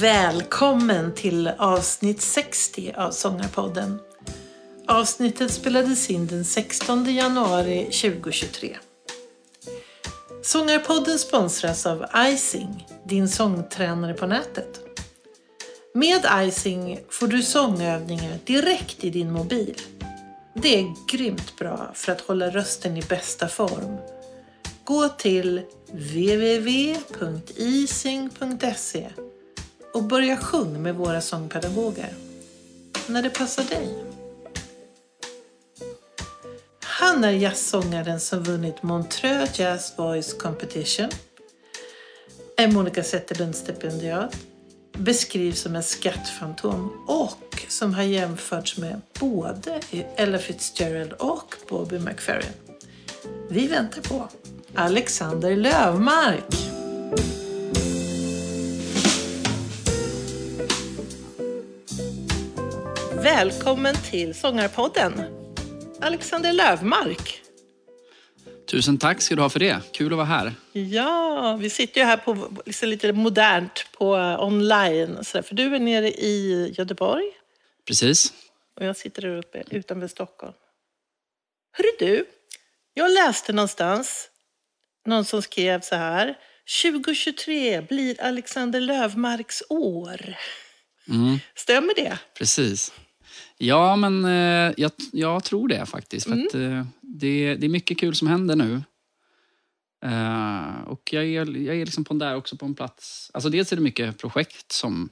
Välkommen till avsnitt 60 av Sångarpodden. Avsnittet spelades in den 16 januari 2023. Sångarpodden sponsras av Icing, din sångtränare på nätet. Med Icing får du sångövningar direkt i din mobil. Det är grymt bra för att hålla rösten i bästa form. Gå till www.icing.se och börja sjunga med våra sångpedagoger. När det passar dig. Han är jazzsångaren som vunnit Montreux Jazz Voice Competition, en Monica Zetterlund-stipendiat, beskrivs som en skattfantom och som har jämförts med både Ella Fitzgerald och Bobby McFerrin. Vi väntar på Alexander Lövmark. Välkommen till Sångarpodden, Alexander Lövmark. Tusen tack ska du ha för det. Kul att vara här. Ja, vi sitter ju här på liksom lite modernt på online. Så där, för du är nere i Göteborg Precis. och jag sitter där uppe utanför Stockholm. Hörru du, jag läste någonstans, någon som skrev så här. 2023 blir Alexander Lövmarks år. Mm, Stämmer det? precis. Ja, men eh, jag, jag tror det faktiskt. För Mm. att, eh, det, det är mycket kul som händer nu. Eh, och jag är, jag är liksom på en där också på en plats. Alltså dels är det mycket projekt som,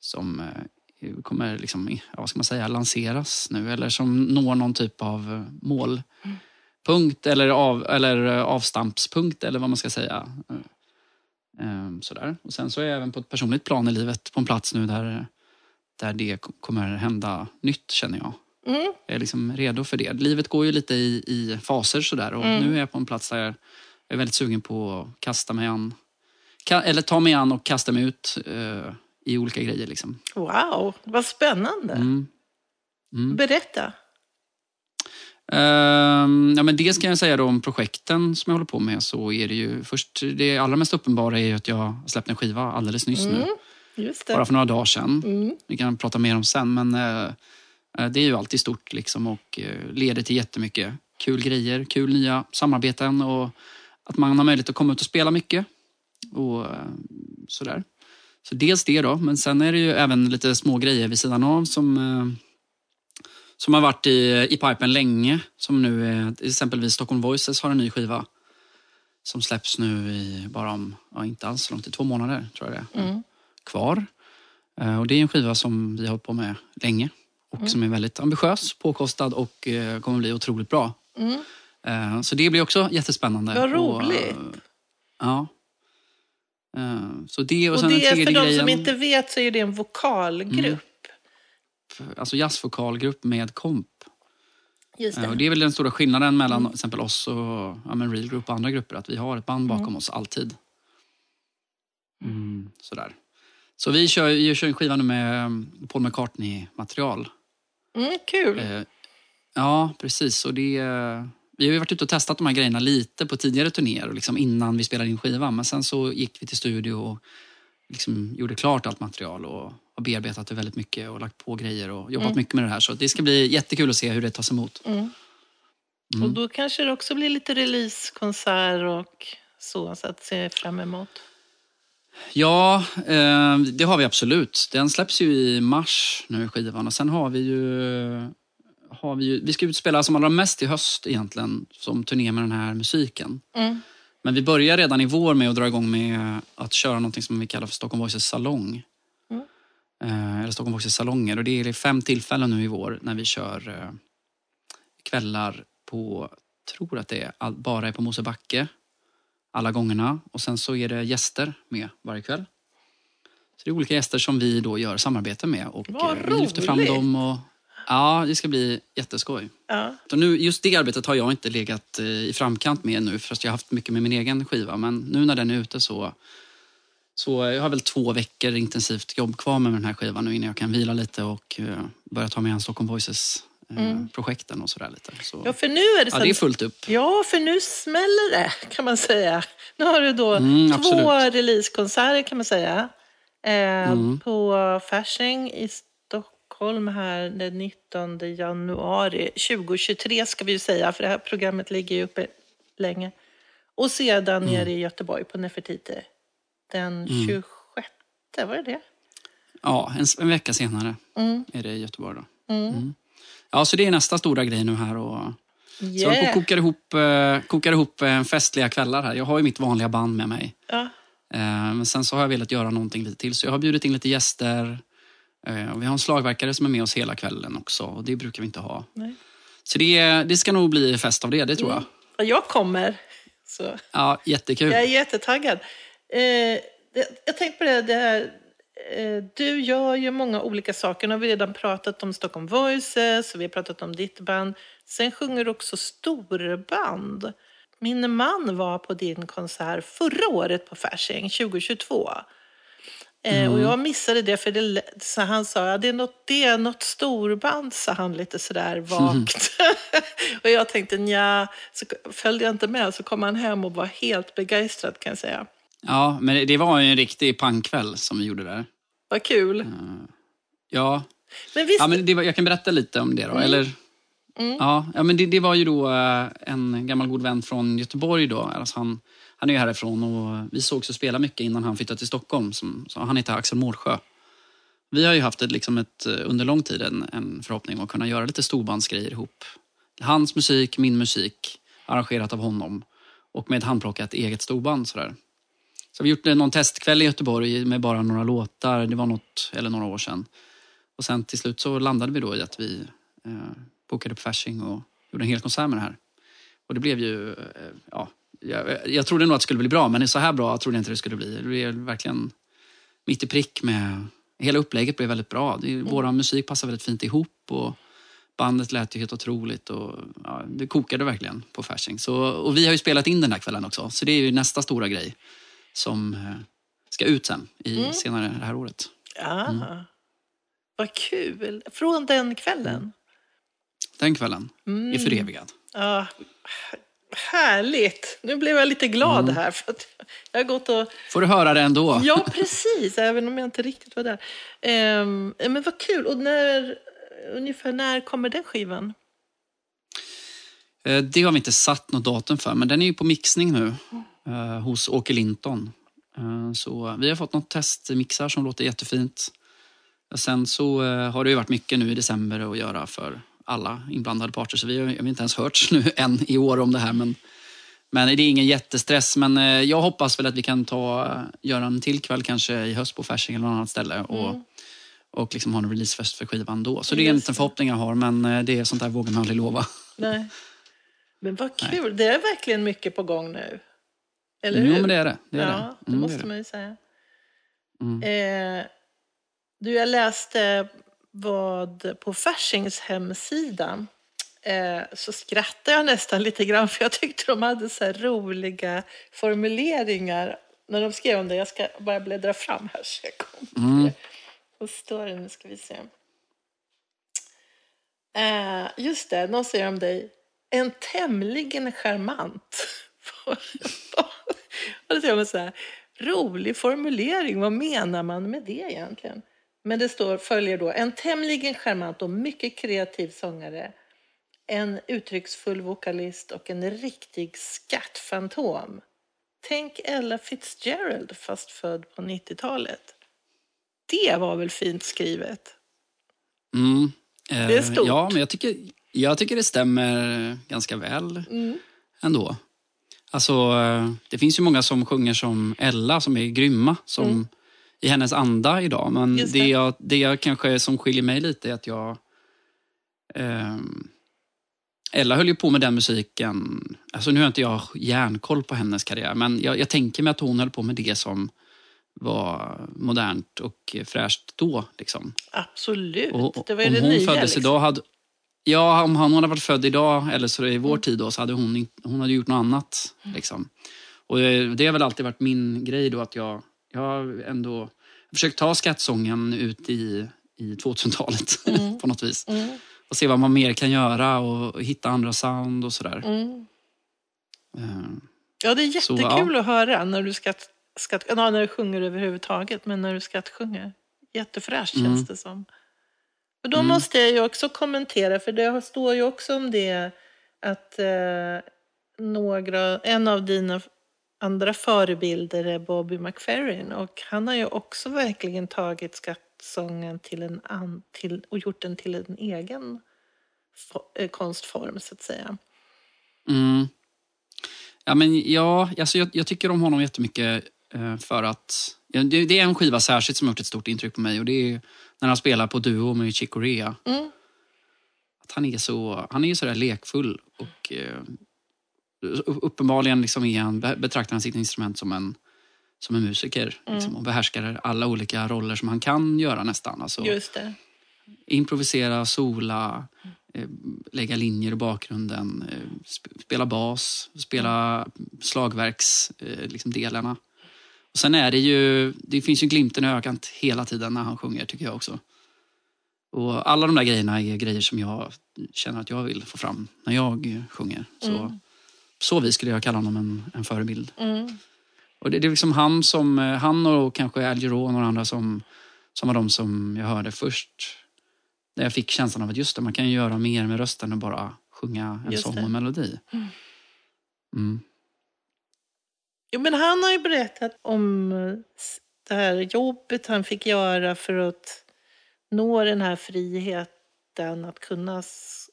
som eh, kommer liksom, ja, vad ska man säga, lanseras nu. Eller som når någon typ av målpunkt eller, av, eller avstampspunkt eller vad man ska säga. Eh, eh, Sådär. Och sen så är jag även på ett personligt plan i livet på en plats nu där, där det ko- kommer hända nytt känner jag. Mm. Jag är liksom redo för det. Livet går ju lite i, i faser sådär och Mm. nu är jag på en plats där jag är väldigt sugen på att kasta mig an. Ka- eller ta mig an och kasta mig ut eh, i olika grejer. Liksom. Wow, vad spännande. Mm. Mm. Berätta. Ehm, ja, men dels kan jag säga då om projekten som jag håller på med så är det ju först det allra mest uppenbara är ju att jag har släppt en skiva alldeles nyss nu. Bara för några dagar sedan. Mm. Vi kan prata mer om sen men eh, eh, det är ju alltid stort liksom och eh, leder till jättemycket kul grejer, kul nya samarbeten och att man har möjlighet att komma ut och spela mycket. Och sådär. Så dels det då, men sen är det ju även lite små grejer vid sidan av som som har varit i, i pipen länge. Som nu är, exempelvis Stockholm Voices har en ny skiva. Som släpps nu i bara om, ja, inte alls så långt, i två månader tror jag det är. Mm. Kvar. Eh, och det är en skiva som vi har hållit på med länge. Och Mm. som är väldigt ambitiös, påkostad och eh, kommer bli otroligt bra. Mm. Eh, så det blir också jättespännande. Vad Och, roligt. eh, ja. Så det och, Och det, tredje för de grejen. som inte vet så är det en vokalgrupp. Alltså jazzvokalgrupp med komp. Just det. Och det är väl den stora skillnaden mellan Mm. exempel oss och ja, men Real Group och andra grupper. Att vi har ett band bakom Mm. oss alltid. Mm, sådär. Så vi kör, vi kör en skiva nu med mm, Paul McCartney-material. Mm, kul. Eh, ja, precis. Och det, eh, vi har ju varit ute och testat de här grejerna lite på tidigare turnéer liksom innan vi spelade in skivan. Men sen så gick vi till studio och liksom gjorde klart allt material och har bearbetat det väldigt mycket och lagt på grejer och jobbat Mm. mycket med det här. Så det ska bli jättekul att se hur det tas emot. Mm. Mm. Och då kanske det också blir lite releasekonsert och så, så att se fram emot. Ja, eh, det har vi absolut. Den släpps ju i mars nu, skivan. Och sen har vi ju... Har vi, ju vi ska utspela som allra mest i höst egentligen, som turné med den här musiken. Mm. Men vi börjar redan i vår med att dra igång med att köra något som vi kallar för Stockholm Voices salong. Mm. Eh, eller Stockholm Voices salonger. Och det är fem tillfällen nu i vår när vi kör eh, kvällar på, tror att det är, bara är på Mosebacke alla gångerna. Och sen så är det gäster med varje kväll. Så det är olika gäster som vi då gör samarbete med och Vad eh, vi lyfter fram roligt! dem. Och, ja, det ska bli jätteskoj. Ja. Så nu, just det arbetet har jag inte legat eh, i framkant med nu, fast jag har haft mycket med min egen skiva. Men nu när den är ute så, så jag har väl två veckor intensivt jobb kvar med den här skivan nu innan jag kan vila lite och eh, börja ta mig an Stockholm Voices-projekten och sådär lite. Så, ja, för nu är det ja, det är fullt upp. Ja, för nu smäller det kan man säga. Nu har du då Mm, två releasekonserter kan man säga. Eh, Mm. På Fasching i Stockholm här den 19 januari 2023 ska vi ju säga, för det här programmet ligger ju uppe länge. Och sedan Mm. nere i Göteborg på Nefertiti den 26, var det det? Ja, en, en vecka senare Mm. är det i Göteborg. Då. Mm. Ja, så det är nästa stora grej nu här. Och, så jag Yeah. kokar ihop, eh, kokar ihop eh, festliga kvällar här. Jag har ju mitt vanliga band med mig. Ja. Eh, men sen så har jag velat göra någonting lite till. Så jag har bjudit in lite gäster. Och vi har en slagverkare som är med oss hela kvällen också. Och det brukar vi inte ha. Nej. Så det, det ska nog bli fest av det, det tror jag. Och jag kommer. Så. Ja, jättekul. Jag är jättetaggad. Eh, jag tänkte på det, det här. Eh, du gör ju många olika saker. Nu har vi redan pratat om Stockholm Voices, och vi har pratat om ditt band. Sen sjunger du också storband. Min man var på din konsert förra året på Fasching, 2022. Eh, Och jag missade det för det, så han sa ja, det, är något, det är något storband, sa han lite sådär vagt. och jag tänkte nja, så följde jag inte med så kom han hem och var helt begeistrad kan jag säga. Ja, men det- var ju en riktig pangkväll som vi gjorde där. Vad kul. Ja, Men visst, ja men det var, jag kan berätta lite om det då. Eller, ja, ja, men det, det var ju då eh, en gammal god vän från Göteborg. Då. Alltså han, han är ju härifrån och vi såg också spela mycket innan han flyttade till Stockholm. Som, han heter Axel Målsjö. Vi har ju haft ett, liksom ett, eh, under lång tid en, en förhoppning om att kunna göra lite storbandsgrejer ihop. Hans musik, min musik, arrangerat av honom. Och med ett handplockat eget storband. Sådär. Så vi gjort någon testkväll i Göteborg med bara några låtar. Det var något, eller några år sedan. Och sen till slut så landade vi då i att vi eh, bokade upp Fasching och gjorde en hel konsert med det här. Och det blev ju, eh, ja, jag, jag trodde nog att det skulle bli bra, men så här bra trodde jag inte det skulle bli. Det blev verkligen mitt i prick med, hela upplägget blev väldigt bra. Det, Vår musik passade väldigt fint ihop och bandet lät ju helt otroligt och ja, det kokade verkligen på Fasching. Så, och vi har ju spelat in den här kvällen också, så det är ju nästa stora grej som eh, ska ut sen i, senare det här året. ja, Mm. vad kul. Från den kvällen. Den kvällen Mm. är förevigad. Ja, härligt. Nu blev jag lite glad Mm. här. För att jag har gått och Får du höra det ändå? Ja, precis. Även om jag inte riktigt var där. Ehm, men vad kul. Och när, ungefär när kommer den skivan? Eh, Det har vi inte satt något datum för, men den är ju på mixning nu eh, hos Åke Linton. Eh, så vi har fått något testmixar som låter jättefint. Och sen så eh, har det ju varit mycket nu i december att göra för alla inblandade parter, så vi har, vi har inte ens hört nu än i år om det här. Men, men det är ingen jättestress, men eh, jag hoppas väl att vi kan ta, eh, göra en till kväll kanske i höst på Fasching eller något annat ställe. Och, och liksom ha en releasefest för skivan då. Så det är en liten förhoppning jag har, men eh, det är sånt där vågar man aldrig lova. Nej. Men vad kul. Det är verkligen mycket på gång nu. Eller Jo, hur? men det är det. det, är ja, det. Mm, måste det. man ju säga. Mm. Eh, du, jag läste vad på Faschings hemsida eh, så skrattade jag nästan lite grann för jag tyckte de hade så roliga formuleringar när de skrev om det. Jag ska bara bläddra fram här så jag kommer Mm. Vad står det? Nu ska vi se. Eh, just det, någon säger om dig. En tämligen charmant. Säger man så här, rolig formulering, vad menar man med det egentligen? Men det står, följer då, en tämligen charmant och mycket kreativ sångare, en uttrycksfull vokalist och en riktig skattfantom. Tänk Ella Fitzgerald fast född på 90-talet. Det var väl fint skrivet? Mm. Eh, Det är stort. Ja, men jag tycker, jag tycker det stämmer ganska väl Mm. ändå. Alltså, eh, det finns ju många som sjunger som Ella som är grymma som i hennes anda idag. Men Mm. Just det, det. jag, det jag kanske som skiljer mig lite är att jag... ehm, Ella höll ju på med den musiken. Alltså nu har inte jag järnkoll på hennes karriär, men jag, jag tänker mig att hon höll på med det som var modernt och fräscht då. Liksom. Absolut. Och, det var ju om det hon nya. föddes liksom. idag hade... Ja, om hon hade varit född idag, eller så i vår tid då, så hade hon, hon hade gjort något annat. Liksom. Och eh, det har väl alltid varit min grej då, att jag, jag har ändå försökt ta skattsången ut i, i 2000-talet på något vis. Mm, Och se vad man mer kan göra och hitta andra sound och sådär. mm. Eh, Ja, det är Så, jättekul att höra när du ska skatt, ja, när du sjunger överhuvudtaget, men när du skattsjunger. Jättefräscht Mm. känns det som. Och då Mm. måste jag ju också kommentera, för det står ju också om det att eh, några, en av dina andra förebilder är Bobby McFerrin och han har ju också verkligen tagit skattsången till en an, till, och gjort den till en egen fo- eh, konstform så att säga. Mm. Ja, men ja, alltså jag, jag tycker om honom jättemycket eh, för att... Det, är en skiva särskilt som har gjort ett stort intryck på mig och det är när han spelar på duo med Chick Corea. Mm. Att han är så, han är ju sådär lekfull och eh, uppenbarligen liksom be- betraktar han sitt instrument som en, som en musiker liksom, och behärskar alla olika roller som han kan göra nästan. Alltså, improvisera, sola, eh, lägga linjer i bakgrunden, eh, sp- spela bas, spela slagverks, eh, liksom sen är det ju, det finns ju glimten i ögat hela tiden när han sjunger tycker jag också. Och alla de där grejerna är grejer som jag känner att jag vill få fram när jag sjunger. Så, så vi skulle jag kalla honom en, en förebild. Mm. Och det, det är liksom han som, han och kanske Al och några andra som, som var de som jag hörde först. Där jag fick känslan av att just det, man kan ju göra mer med rösten än bara sjunga en Just sång och melodi. Mm. Jo, men han har ju berättat om eh, det här jobbet han fick göra för att nå den här friheten att kunna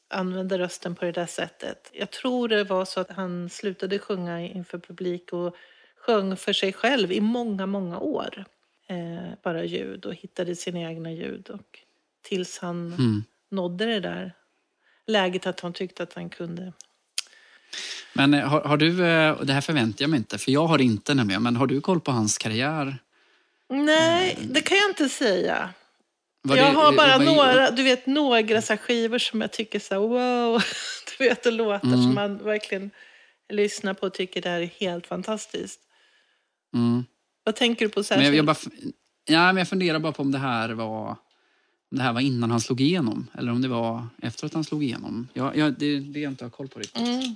använda rösten på det där sättet. Jag tror det var så att han slutade sjunga inför publik och sjöng för sig själv i många, många år. Eh, bara ljud och hittade sina egna ljud. Och tills han Mm. nådde det där läget att han tyckte att han kunde. Men eh, har, har du, eh, det här förväntar jag mig inte, för jag har inte nämligen, men har du koll på hans karriär? Nej, det kan jag inte säga. Var jag det- har eh, bara var- några, du vet, några så skivor som jag tycker så här, wow. Du vet, och låtar Mm. som man verkligen lyssnar på och tycker det här är helt fantastiskt. Mm. Vad tänker du på Men särskilt? jag, jag, bara, ja, men jag funderar bara på om det här var om det här var innan han slog igenom eller om det var efter att han slog igenom. Jag, jag, det, det jag inte har koll på riktigt. mm.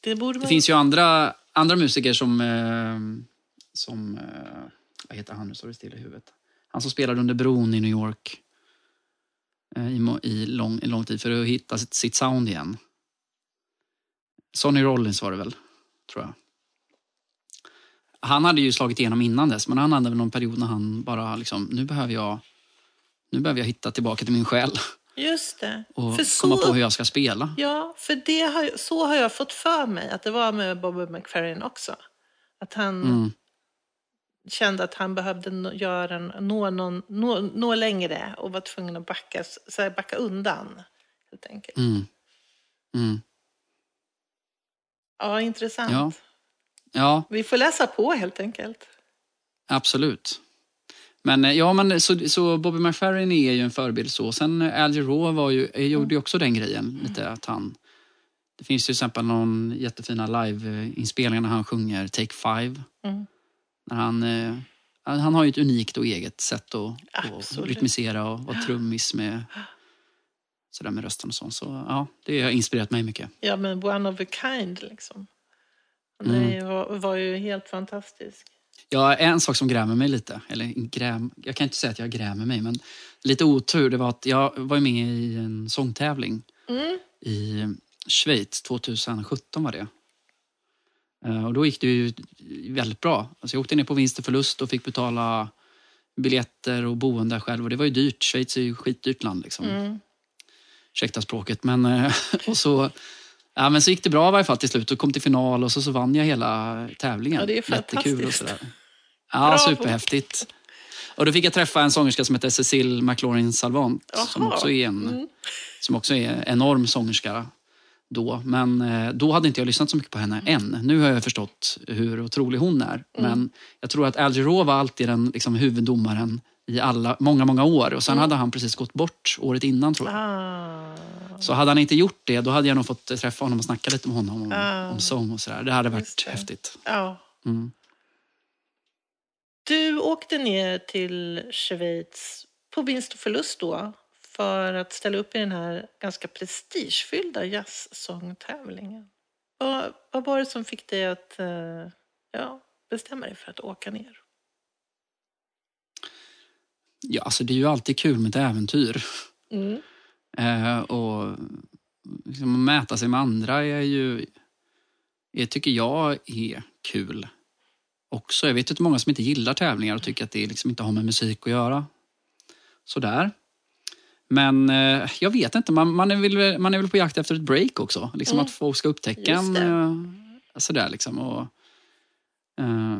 Det borde Det finns ju andra, andra musiker som... Eh, som eh, vad heter han? Nu står det still i huvudet. Han som spelade under bron i New York eh, i, i, lång, i lång tid för att hitta sitt, sitt sound igen. Sonny Rollins var det väl, tror jag. Han hade ju slagit igenom innan dess, men han hade väl någon period när han bara liksom, nu behöver jag, nu behöver jag hitta tillbaka till min själ Just det. och för komma så... på hur jag ska spela. Ja, för det har, så har jag fått för mig att det var med Bobby McFerrin också. Att han Mm, kände att han behövde göra, en- nå, någon, nå, nå längre och var tvungen att backa, så här, backa undan. Helt enkelt. mm, mm. Ja, intressant. Ja. Ja, Vi får läsa på helt enkelt. Absolut. Men eh, ja, men så, så Bobby McFerrin är ju en förebild så. Sen eh, Al Jarreau var ju, eh, gjorde ju också den grejen lite att han... Det finns till exempel någon jättefina live-inspelning när han sjunger Take Five. Mm. När han, han har ju ett unikt och eget sätt att, att rytmisera och vara trummis med, sådär med rösten och så. Så ja, det har inspirerat mig mycket. Ja, men one of a kind liksom. Han Mm. var, var ju helt fantastisk. Ja, en sak som grämer mig lite, eller gräm, jag kan inte säga att jag grämer mig, men lite otur, det var att jag var med i en sångtävling Mm. i Schweiz 2017 var det. Eh, Och då gick det ju väldigt bra. Alltså jag åkte ner på vinst och förlust och fick betala biljetter och boende själv. Och det var ju dyrt. Schweiz är ju ett skitdyrt land. Liksom. Mm. Ursäkta språket. Men, eh, och så, ja, men så gick det bra i varje fall till slut och kom till final och så, så vann jag hela tävlingen. Ja, det är Jättekul och fantastiskt. sådär. Ja, Bravo. superhäftigt. Och då fick jag träffa en sångerska som heter Cecile McLaurin Salvant. Som också är en Mm. som också är en enorm sångerska då. Men eh, då hade inte jag lyssnat så mycket på henne än. Nu har jag förstått hur otrolig hon är. Men jag tror att Al Jarreau var alltid den liksom, huvuddomaren i alla, många, många år. Och sen hade han precis gått bort året innan tror jag. Ah. Så hade han inte gjort det, då hade jag nog fått träffa honom och snacka lite med honom om, Ah. om sång och sådär. Det hade varit Just det. häftigt. Ja. Mm. Du åkte ner till Schweiz på vinst och förlust då för att ställa upp i den här ganska prestigefyllda jazzsångtävlingen. Vad, vad var det som fick dig att... eh, ja, bestämma dig för att åka ner? Ja, alltså det är ju alltid kul med ett äventyr. Mm. Eh, och liksom att mäta sig med andra är ju, jag tycker jag är kul också. Jag vet att många som inte gillar tävlingar och tycker att det liksom inte har med musik att göra. Sådär. Men eh, jag vet inte, man, man, är väl, man är väl på jakt efter ett break också. Liksom Mm. att folk ska upptäcka en. eh, Sådär liksom. Och, eh,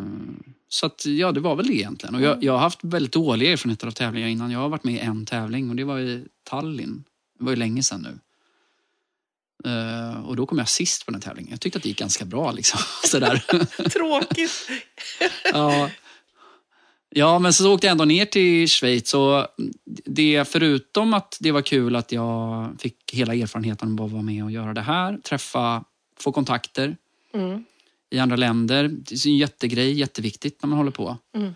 så att, ja, det var väl det egentligen. Och Mm. jag, jag har haft väldigt dåliga erfarenheter av tävlingar innan. Jag har varit med i en tävling och det var i Tallinn. Det var ju länge sedan nu. Eh, och då kom jag sist på den tävlingen. Jag tyckte att det gick ganska bra. Liksom. Sådär. Tråkigt. ja. ja, men så åkte jag ändå ner till Schweiz. Och det, förutom att det var kul att jag fick hela erfarenheten av att vara med och göra det här. Träffa, få kontakter Mm. I andra länder. Det är en jättegrej, jätteviktigt när man håller på. Mm.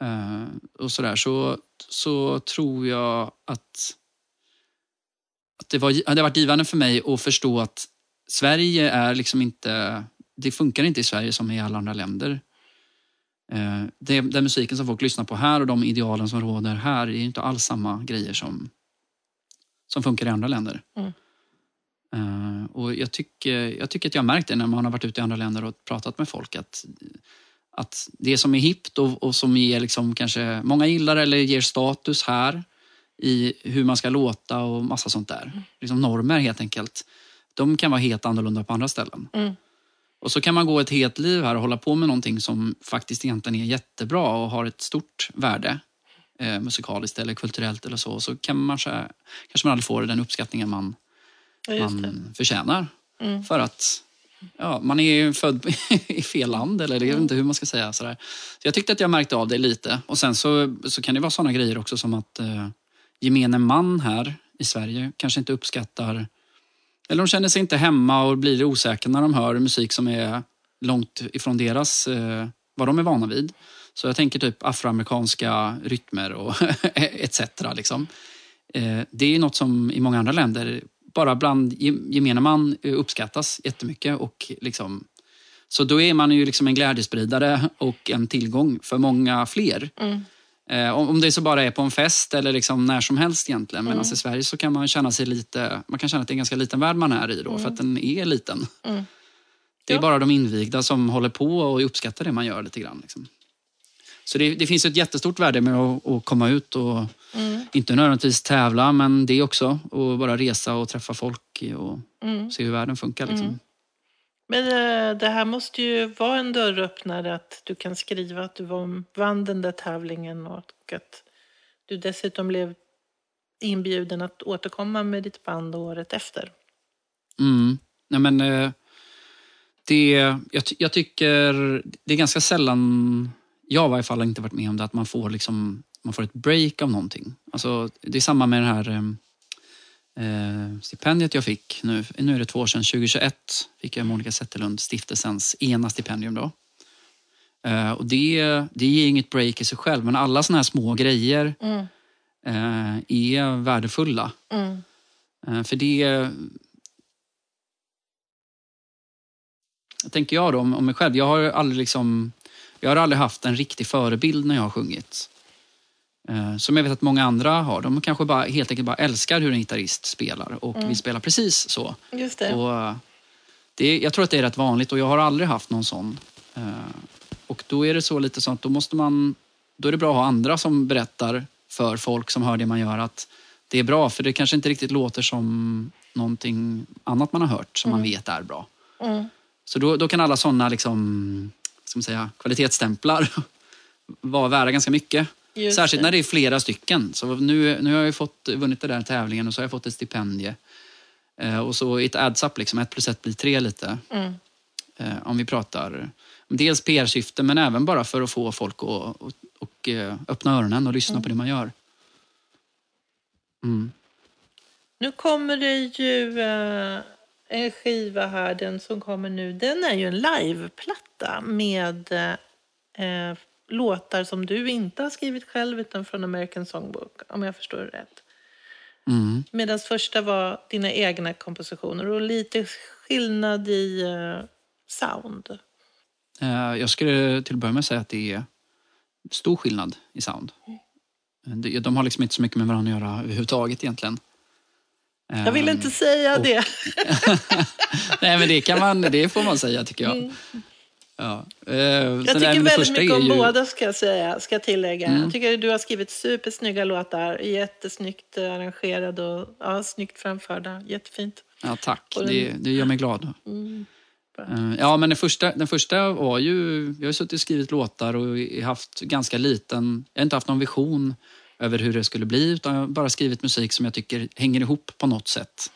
Eh, och sådär, så, så tror jag att, att det var, hade varit givande för mig att förstå att Sverige är liksom inte... Det funkar inte i Sverige som i alla andra länder. Eh, det, den musiken som folk lyssnar på här och de idealen som råder här är inte alls samma grejer som, som funkar i andra länder. Mm. Eh, och jag tycker, jag tycker att jag har märkt det när man har varit ute i andra länder och pratat med folk. att att det som är hippt och, och som ger liksom kanske många gillar eller ger status här i hur man ska låta och massa sånt där. Liksom normer helt enkelt. De kan vara helt annorlunda på andra ställen. Mm. Och så kan man gå ett helt liv här och hålla på med någonting som faktiskt egentligen är jättebra och har ett stort värde eh, musikaliskt eller kulturellt eller så. Så kan man kanske, man aldrig får den uppskattningen man. Man förtjänar. Mm. För att ja, man är ju född i fel land, eller jag vet inte hur man ska säga. Sådär. Så jag tyckte att jag märkte av det lite. Och sen så, så kan det vara sådana grejer också som att eh, gemene man här i Sverige kanske inte uppskattar eller de känner sig inte hemma och blir osäkra när de hör musik som är långt ifrån deras, eh, vad de är vana vid. Så jag tänker typ afroamerikanska rytmer och etc. Liksom. Eh, det är något som i många andra länder bara bland ge- gemene man eh, uppskattas jättemycket. Och liksom, så då är man ju liksom en glädjespridare och en tillgång för många fler. Mm. Eh, om det så bara är på en fest eller liksom när som helst egentligen. Medan i Sverige så kan man känna sig lite, man kan känna att det är en ganska liten värld man är i då, för att den är liten. Mm. Det är Ja. bara de invigda som håller på och uppskattar det man gör lite grann. Liksom. Så det, det finns ett jättestort värde med att, att komma ut och Mm. inte nödvändigtvis tävla, men det också. Och bara resa och träffa folk och Mm. se hur världen funkar. Liksom. Mm. Men eh, det här måste ju vara en dörröppnare att du kan skriva att du var- vann den där tävlingen och att du dessutom blev inbjuden att återkomma med ditt band året efter. Mm. Nej, men, eh, det, jag, jag tycker det är ganska sällan, jag har i varje fall inte varit med om det, att man får, liksom, man får ett break av någonting. Alltså, det är samma med det här eh, eh, stipendiet jag fick. Nu, nu är det två år sedan, 2021 fick jag Monica Zetterlund stiftelsens ena stipendium. Då. Eh, och det, det ger inget break i sig själv, men alla såna här små grejer Mm. eh, är värdefulla. Mm. Eh, För det... Tänker jag då om, om mig själv. Jag har aldrig liksom... Jag har aldrig haft en riktig förebild när jag har sjungit. Eh, Som jag vet att många andra har. De kanske bara, helt enkelt bara älskar hur en gitarrist spelar och vill spela precis så. Just det. Och eh, det, jag tror att det är rätt vanligt och jag har aldrig haft någon sån. Eh, Och då är det så lite så att då måste man... Då är det bra att ha andra som berättar för folk som hör det man gör att det är bra. För det kanske inte riktigt låter som någonting annat man har hört som man vet är bra. Mm. Så då, då kan alla sådana liksom, ska man säga, kvalitetsstämplar vara värda ganska mycket. Just Särskilt det. när det är flera stycken. Så nu, nu har jag ju fått, vunnit den där tävlingen och så har jag fått ett stipendium. Eh, och så it adds up, liksom, ett plus ett blir tre lite. Mm. Eh, om vi pratar dels PR-syfte men även bara för att få folk att och, och, eh, öppna öronen och lyssna på det man gör. Mm. Nu kommer det ju eh, skiva här, den som kommer nu. Den är ju en liveplatta med eh, låtar som du inte har skrivit själv utan från American Songbook, om jag förstår det rätt. Mm. Medan första var dina egna kompositioner och lite skillnad i eh, sound. Eh, jag skulle till att börja med säga att det är stor skillnad i sound. Eh, de- De har liksom inte så mycket med varandra att göra överhuvudtaget egentligen. Jag vill Ehm, inte säga och- det. Nej men det, kan man, det får man säga tycker jag. Ja. Eh, Jag tycker väldigt mycket om båda ska jag säga, ska jag tillägga. Mm. Jag tycker du har skrivit supersnygga låtar, jättesnyggt eh, arrangerade och ja, snyggt framförda. Jättefint. Ja, tack. Den- Det, det gör mig glad. Mm. bra. Eh, Ja, men den första, den första var ju... Jag har ju suttit och skrivit låtar och haft ganska liten... Jag har inte haft någon vision över hur det skulle bli utan jag har bara skrivit musik som jag tycker hänger ihop på något sätt.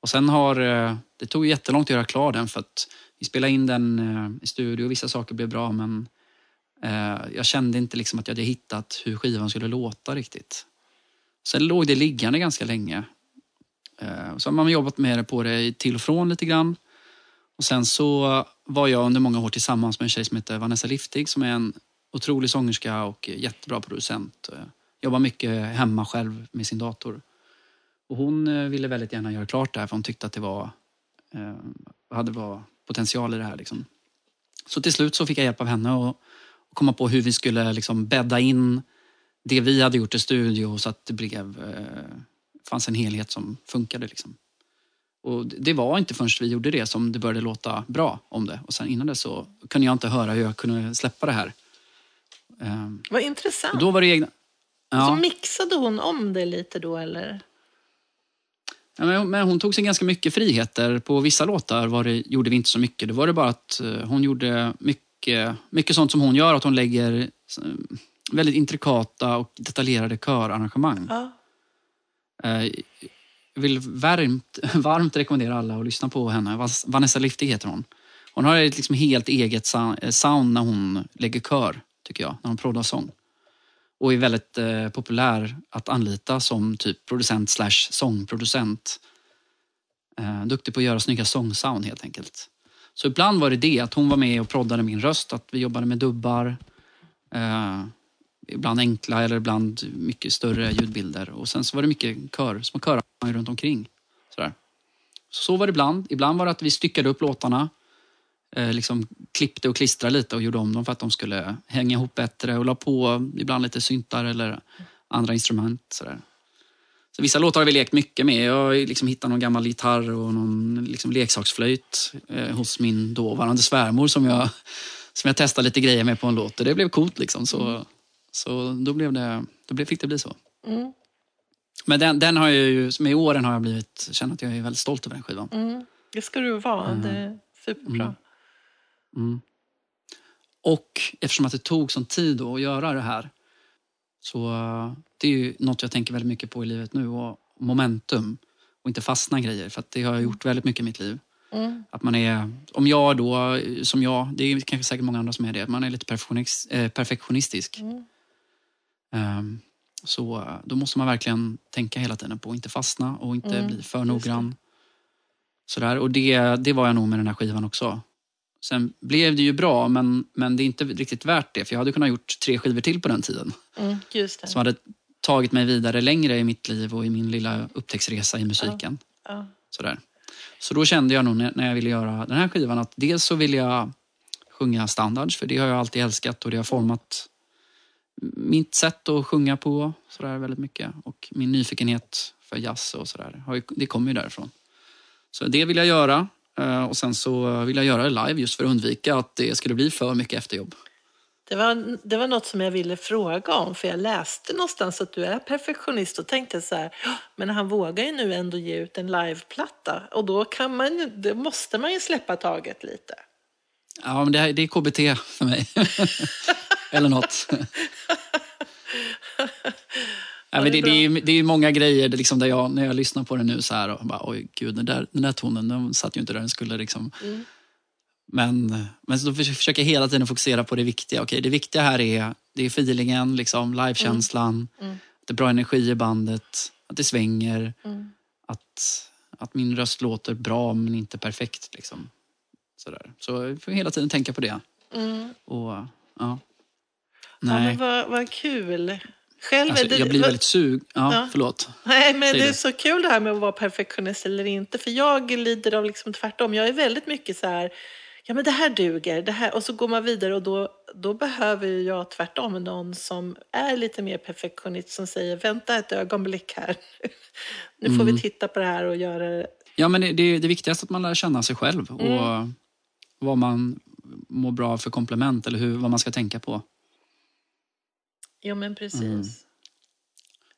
Och sen har... Eh, det tog jättelångt att göra klar den för att vi spelade in den eh, i studio och vissa saker blev bra men eh, jag kände inte liksom att jag hade hittat hur skivan skulle låta riktigt. Sen låg det liggande ganska länge. Så har man jobbat med det på det till och från lite grann. Och sen så var jag under många år tillsammans med en tjej som heter Vanessa Liftig som är en otrolig sångerska och jättebra producent. Jobbar mycket hemma själv med sin dator. Och hon eh, ville väldigt gärna göra klart det här för hon tyckte att det var, eh, hade var potential i det här. Liksom. Så till slut så fick jag hjälp av henne och, och komma på hur vi skulle liksom bädda in det vi hade gjort i studio så att det blev, eh, fanns en helhet som funkade. Liksom. Och det- var inte förrän vi gjorde det som det började låta bra om det. Och sen innan det så kunde jag inte höra hur jag kunde släppa det här. Ehm, Vad och intressant. då var det egna... Så Ja, mixade hon om det lite då eller? ja, men, men hon tog sig ganska mycket friheter. På vissa låtar var det, gjorde vi inte så mycket. Det var det bara att eh, hon gjorde mycket, mycket sånt som hon gör. Att hon lägger eh, väldigt intrikata och detaljerade körarrangemang. Ja. Eh, Jag vill varmt, varmt rekommendera alla att lyssna på henne. Vanessa Liftig heter hon. Hon har ett liksom helt eget sou- sound när hon lägger kör, tycker jag. När hon proddar sång. Och är väldigt eh, populär att anlita som typ producent slash sångproducent. Eh, duktig på att göra snygga sångsound helt enkelt. Så ibland var det det, att hon var med och proddade min röst. Att vi jobbade med dubbar. Eh, ibland enkla eller ibland mycket större ljudbilder. Och sen så var det mycket kör, små körar runt omkring. Sådär. Så var det ibland. Ibland var det att vi styckade upp låtarna. Eh, liksom klippte och klistrade lite och gjorde om dem för att de skulle hänga ihop bättre. Och la på ibland lite syntar eller andra instrument. Sådär. Så vissa låtar har vi lekt mycket med. Jag har liksom hittat någon gammal gitarr och någon liksom leksaksflöjt eh, hos min dåvarande svärmor som jag, som jag testade lite grejer med på en låt. Och det blev coolt liksom. Så, så då, blev det, då blev, fick det bli så. Mm. Men den, den har jag ju, med åren har jag blivit, känner att jag är väldigt stolt över den skivan. Mm. Det ska du vara. Mm. Det är superbra. Mm. Och eftersom att det tog sån tid att göra det här så eh, det är ju något jag tänker väldigt mycket på i livet nu och momentum och inte fastna grejer för det har jag gjort väldigt mycket i mitt liv. Mm. Att man är, om jag då, eh, som jag, det är kanske säkert många andra som är det, man är lite perfektionist, eh, perfektionistisk. Mm. Ehm, så då måste man verkligen tänka hela tiden på att inte fastna och inte Mm, bli för noggrann. Sådär. Och det, det var jag nog med den här skivan också. Sen blev det ju bra, men, men det är inte riktigt värt det. För jag hade kunnat gjort tre skivor till på den tiden. Mm. Som hade tagit mig vidare längre i mitt liv och i min lilla upptäcktsresa i musiken. Ja. Sådär. Så då kände jag nog när jag ville göra den här skivan att dels så vill jag sjunga standards, för det har jag alltid älskat och det har format mitt sätt att sjunga på sådär väldigt mycket. Och min nyfikenhet för jazz och sådär, det kommer ju därifrån. Så det vill jag göra. Eh, Och sen så vill jag göra det live just för att undvika att det skulle bli för mycket efterjobb. Det var, det var något som jag ville fråga om, för jag läste någonstans att du är perfektionist och tänkte så här, "Ja, men han vågar ju nu ändå ge ut en liveplatta och då, kan man, då måste man ju släppa taget lite. Ja, men det, här, det är KBT för mig. Eller något. Ja, men det, det, är, det är många grejer liksom där jag, när jag lyssnar på det nu så här och bara oj gud den där, den där tonen den satt ju inte där den skulle. Liksom. Mm. Men, men så försöker jag hela tiden fokusera på det viktiga. Okej, det viktiga här är, det är feelingen, liksom, livekänslan, Mm. att det är bra energi i bandet, att det svänger, Mm. att, att min röst låter bra men inte perfekt. Liksom. Sådär. Så jag får hela tiden tänka på det. Mm. Och, ja. Ja, Nej. men vad, vad kul. Själv Alltså, det, jag blir väldigt sug... Ja, Ja. förlåt. Nej, men Säg det är det. så kul det här med att vara perfektionist eller inte. För jag lider av liksom tvärtom. Jag är väldigt mycket så här, ja men det här duger, det här, och så går man vidare och då, då behöver jag tvärtom någon som är lite mer perfektionist som säger vänta ett ögonblick här. nu får Mm. vi titta på det här och göra det. Ja, men det, det, det viktigaste är att man lär känna sig själv och vad man mår bra för komplement eller hur, vad man ska tänka på. Ja men precis.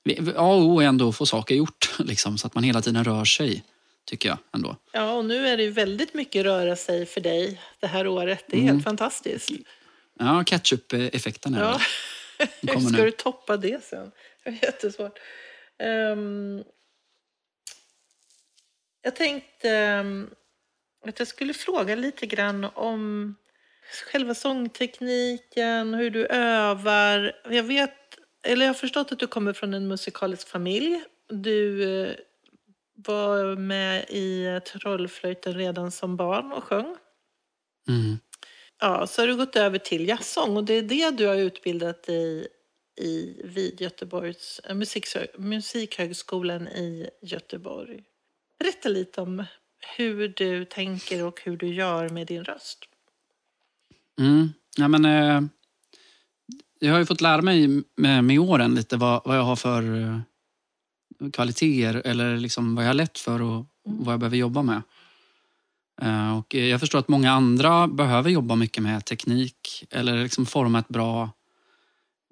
Mm. A och O är ändå att få saker gjort, liksom, så att man hela tiden rör sig, tycker jag ändå. Ja och nu är det ju väldigt mycket röra sig för dig det här året. Det är Mm. helt fantastiskt. Ja, ketchup-effekten är Ja. Hur ska nu. du toppa det sen? Det är jättesvårt. Ehm, jag tänkte ehm, att jag skulle fråga lite grann om själva sångtekniken, hur du övar. Jag vet, eller jag har förstått att du kommer från en musikalisk familj. Du eh, var med i Trollflöjten redan som barn och sjöng. Mm. Ja, så har du gått över till jazzsång och det är det du har utbildat dig i vid Göteborgs eh, musikhö- musikhögskolan i Göteborg. Berätta lite om hur du tänker och hur du gör med din röst. Mm. Ja, men, eh, jag har ju fått lära mig med, med åren lite vad, vad jag har för eh, kvaliteter eller liksom vad jag har lätt för och vad jag behöver jobba med. Eh, och jag förstår att många andra behöver jobba mycket med teknik eller liksom forma ett bra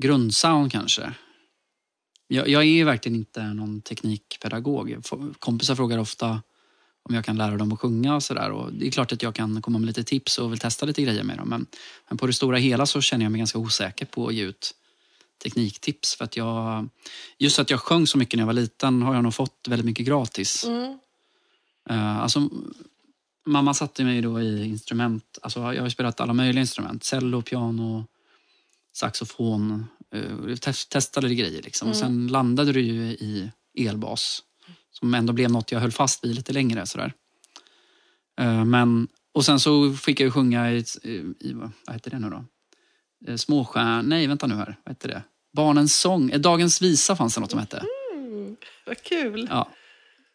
grundsound kanske. Jag, jag är verkligen inte någon teknikpedagog. Kompisar frågar ofta om jag kan lära dem att sjunga och sådär. Och Det är klart att jag kan komma med lite tips och vill testa lite grejer med dem. Men, men på det stora hela så känner jag mig ganska osäker på att ge ut tekniktips. För att jag, just att jag sjöng så mycket när jag var liten har jag nog fått väldigt mycket gratis. Mm. Eh, alltså, mamma satte mig då i instrument. Alltså, jag har spelat alla möjliga instrument. Cello, piano, saxofon. Uh, testade grejer liksom. Och sen landade det ju i elbas. Som ändå blev något jag höll fast vid lite längre. Sådär. Eh, men, och sen så fick jag ju sjunga i, i vad heter det nu då? Uh, Småstjärn... Nej, vänta nu här. Vad heter det? Barnens sång. Eh, Dagens visa fanns det något som hette. Mm, vad kul! Ja.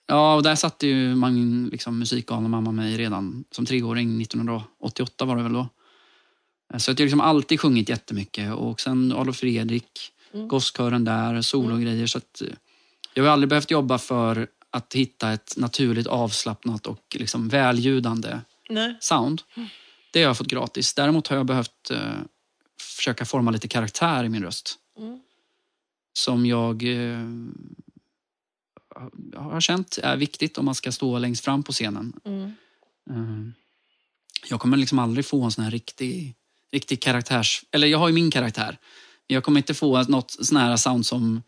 ja, och där satte ju man liksom musikgalna mamma mig redan som treåring. 1988 var det väl då. Så att jag liksom alltid sjungit jättemycket. Och sen Adolf Fredrik, Mm. gosskören där, sologrejer. Så att eh, jag har aldrig behövt jobba för att hitta ett naturligt avslappnat och liksom välljudande Nej. sound. Det har jag fått gratis. Däremot har jag behövt eh, försöka forma lite karaktär i min röst. Mm. Som jag eh, har känt är viktigt om man ska stå längst fram på scenen. Mm. Eh, jag kommer liksom aldrig få en sån här riktig, riktig karaktärs... Eller jag har ju min karaktär. Jag kommer inte få något sån här sound som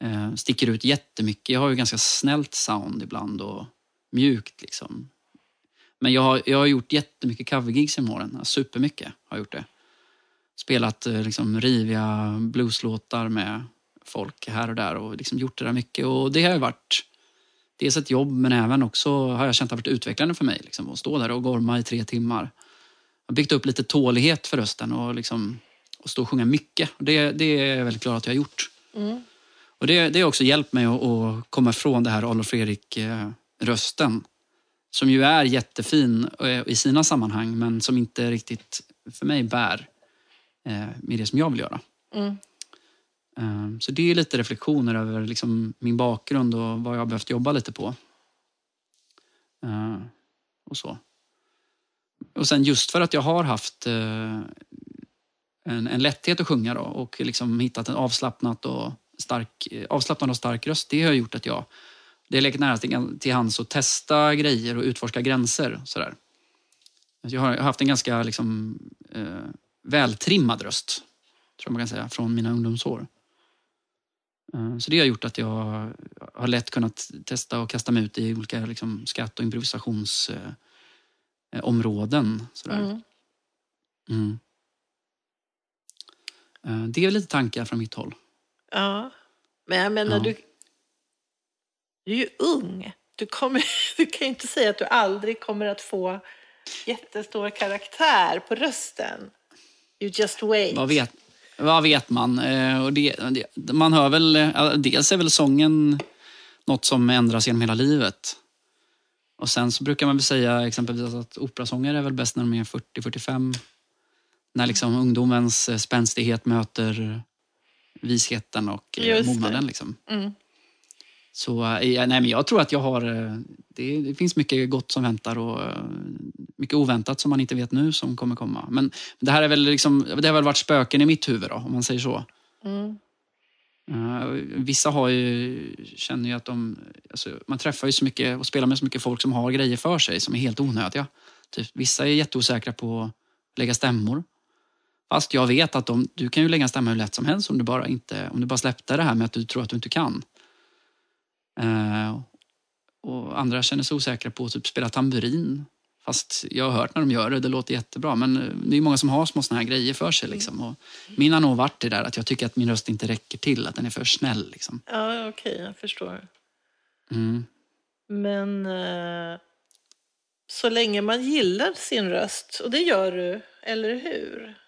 eh, sticker ut jättemycket. Jag har ju ganska snällt sound ibland och mjukt liksom. Men jag har, jag har gjort jättemycket covergigs genom åren. Supermycket har jag gjort det. Spelat eh, liksom riviga blueslåtar med folk här och där och liksom gjort det där mycket. Och det har ju varit dels ett jobb men även också har jag känt att det har varit utvecklande för mig. Liksom, att stå där och gorma i tre timmar. Jag har byggt upp lite tålighet för rösten och, liksom, och stå och sjunga mycket. Det, det är jag väldigt glad att jag har gjort. Mm. Och det, det har också hjälpt mig att, att komma ifrån det här Adolf Fredrik-rösten. Som ju är jättefin eh, i sina sammanhang men som inte riktigt för mig bär eh, med det som jag vill göra. Mm. Eh, Så det är lite reflektioner över liksom min bakgrund och vad jag har behövt jobba lite på. Och så. Och sen just för att jag har haft en, en lätthet att sjunga då, och liksom hittat en avslappnat och stark, eh, avslappnad och stark röst. Det har gjort att jag det är legat nära till, till hands att testa grejer och utforska gränser. Sådär. Jag har jag har haft en ganska liksom, eh, vältrimmad röst, tror jag man kan säga, från mina ungdomsår. Eh, Så det har gjort att jag har lätt kunnat testa och kasta mig ut i olika liksom, skatt och improvisationsområden. Eh, sådär. Mm. Mm. Eh, Det är lite tankar från mitt håll. Ja. Men jag menar, Ja. du, du är ju ung. Du, kommer, du kan ju inte säga att du aldrig kommer att få jättestor karaktär på rösten. You just wait. Vad vet, vad vet man? Eh, Och det, man hör väl, eh, dels är väl sången något som ändras genom hela livet. Och sen så brukar man väl säga exempelvis att operasångare är väl bäst när de är 40-45. När liksom ungdomens eh, spänstighet möter visheten och eh, Just det. mognaden. Liksom. Mm. Så eh, nej, men jag tror att jag har... eh, Det, det finns mycket gott som väntar och mycket oväntat som man inte vet nu som kommer komma. Men det här är väl liksom, det har väl varit spöken i mitt huvud då, om man säger så. Mm. Eh, vissa har ju, känner ju att de... Alltså, man träffar ju så mycket och spelar med så mycket folk som har grejer för sig som är helt onödiga. Typ, vissa är jätteosäkra på att lägga stämmor. Fast jag vet att de, du kan ju lägga en stämma hur lätt som helst om du bara, inte, om du bara släppte det här med att du tror att du inte kan. Eh, och andra känner sig osäkra på att typ spela tamburin. Fast jag har hört när de gör det, det låter jättebra. Men eh, det är många som har små såna här grejer för sig. Liksom. Och min har nog varit det där att jag tycker att min röst inte räcker till, att den är för snäll. Liksom. Ja, okej, jag förstår. Mm. Men eh, så länge man gillar sin röst, och det gör du, eller hur?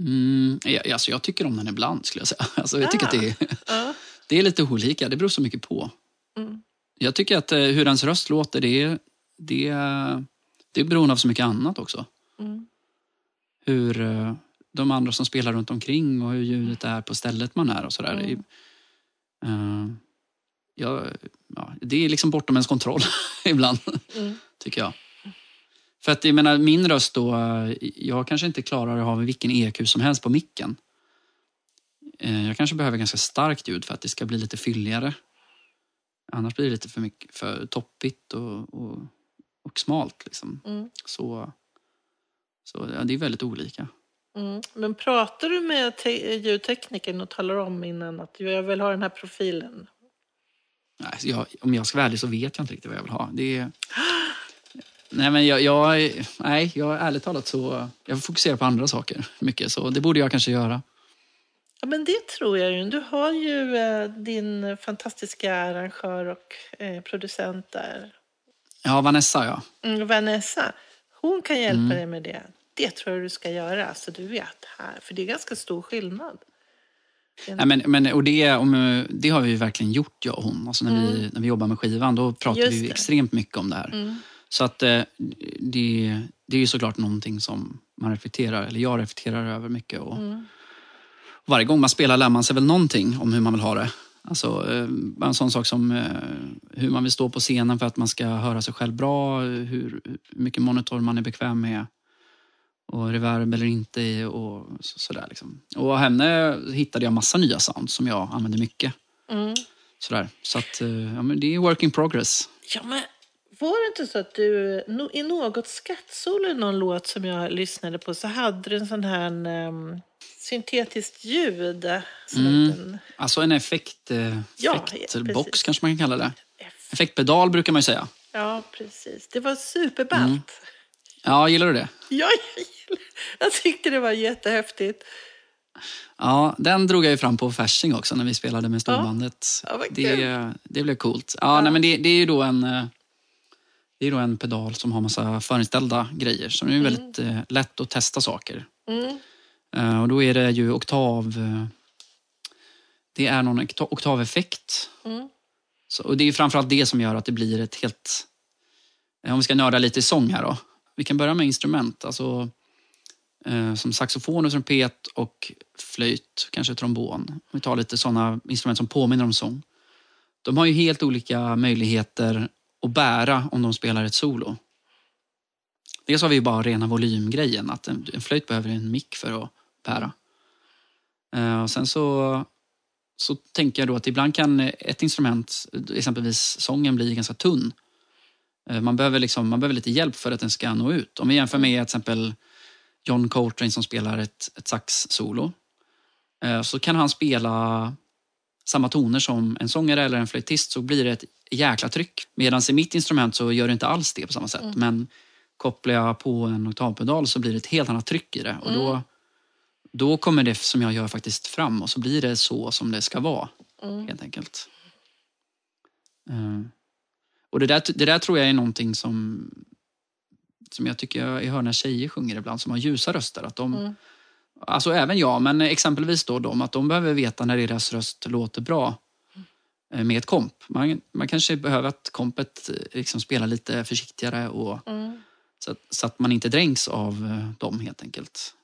Mm, jag, alltså jag tycker om den ibland skulle jag säga. Alltså jag tycker Ah. att det är, det är lite olika, det beror så mycket på. Mm. Jag tycker att eh, hur ens röst låter, det, är- det, det är beroende av så mycket annat också. Mm. Hur eh, de andra som spelar runt omkring och hur ljudet är på stället man är och sådär. Mm. Eh, ja, ja, det är liksom bortom ens kontroll ibland, Mm. tycker jag. För att jag menar, min röst då, jag kanske inte klarar att ha vilken EQ som helst på micken. Eh, Jag kanske behöver ganska starkt ljud för att det ska bli lite fylligare. Annars blir det lite för, mycket, för toppigt och, och, och smalt. Liksom. Mm. Så, så ja, det är väldigt olika. Mm. Men pratar du med te- ljudteknikern och talar om innan att jag vill ha den här profilen? Nej, jag, om jag ska vara ärlig så vet jag inte riktigt vad jag vill ha. Det är... Nej, men jag, jag, nej, jag ärligt talat så... Jag fokuserar på andra saker mycket, så det borde jag kanske göra. Ja, men det tror jag ju. Du har ju eh, din fantastiska arrangör och eh, producent där, Ja, Vanessa ja. mm, Vanessa. Hon kan hjälpa Mm. dig med det. Det tror jag du ska göra, så du vet här. För det är ganska stor skillnad. Nej, men, men, och det, om, det har vi ju verkligen gjort, jag och hon. Alltså när, vi, när vi jobbar med skivan, då pratar Just vi det. extremt mycket om det här. Så att eh, det, det är ju såklart någonting som man reflekterar, eller jag reflekterar över mycket. Och Mm. Varje gång man spelar lär man sig väl någonting om hur man vill ha det. Alltså, eh, en sån sak som eh, hur man vill stå på scenen för att man ska höra sig själv bra, hur, mycket monitor man är bekväm med och reverb eller inte i och så, sådär. Liksom. Och henne hittade jag massa nya sounds som jag använder mycket. Mm. Sådär. Så att, ja, men det är work in progress. Ja, men var det inte så att du i något skattsolo i någon låt som jag lyssnade på så hade du en sån här um, syntetiskt ljud? Som Mm. en Alltså en effekt, eh, Ja, effektbox precis. kanske man kan kalla det. Effektpedal brukar man ju säga. Ja, precis. Det var superballt. Mm. Ja, gillar du det? Ja, jag, gillar- jag tyckte det var jättehäftigt. Ja, den drog jag ju fram på Fasching också när vi spelade med storbandet. Ja, det, det blev coolt. Ja, Nej, men det, det är ju då en, eh, det är då en pedal som har massa förinställda grejer. Så det är väldigt eh, lätt att testa saker. Mm. Eh, och då är det ju oktav... Eh, det är någon okta- oktaveffekt. Mm. Så, och det är framförallt det som gör att det blir ett helt... Om vi ska nörda lite i sång här då. Vi kan börja med instrument. Alltså, som saxofon och trumpet och flöjt, kanske trombon. Om vi tar lite sådana instrument som påminner om sång. De har ju helt olika möjligheter att bära om de spelar ett solo. Dels har vi ju bara rena volymgrejen, att en, en flöjt behöver en mick för att bära. Eh, och sen så, så tänker jag då att ibland kan ett instrument, exempelvis sången, bli ganska tunn. Eh, man behöver, liksom, man behöver lite hjälp för att den ska nå ut. Om vi jämför med till exempel John Coltrane som spelar ett, ett sax-solo. Eh, så kan han spela samma toner som en sångare eller en flöjtist så blir det ett jäkla tryck. Medan i mitt instrument så gör det inte alls det på samma sätt. Men kopplar jag på en oktavpedal så blir det ett helt annat tryck i det. Och då, då kommer det som jag gör faktiskt fram och så blir det så som det ska vara. Mm. Helt enkelt. Eh, och det där, det där tror jag är någonting som, som jag tycker jag hör när tjejer sjunger ibland som har ljusa röster. Att de, Mm. Alltså även jag, men exempelvis då de, att de behöver veta när deras röst låter bra. eh, med ett komp. Man, man kanske behöver att kompet eh, liksom spelar lite försiktigare och Mm. så att, så att man inte dränks av eh, dem helt enkelt.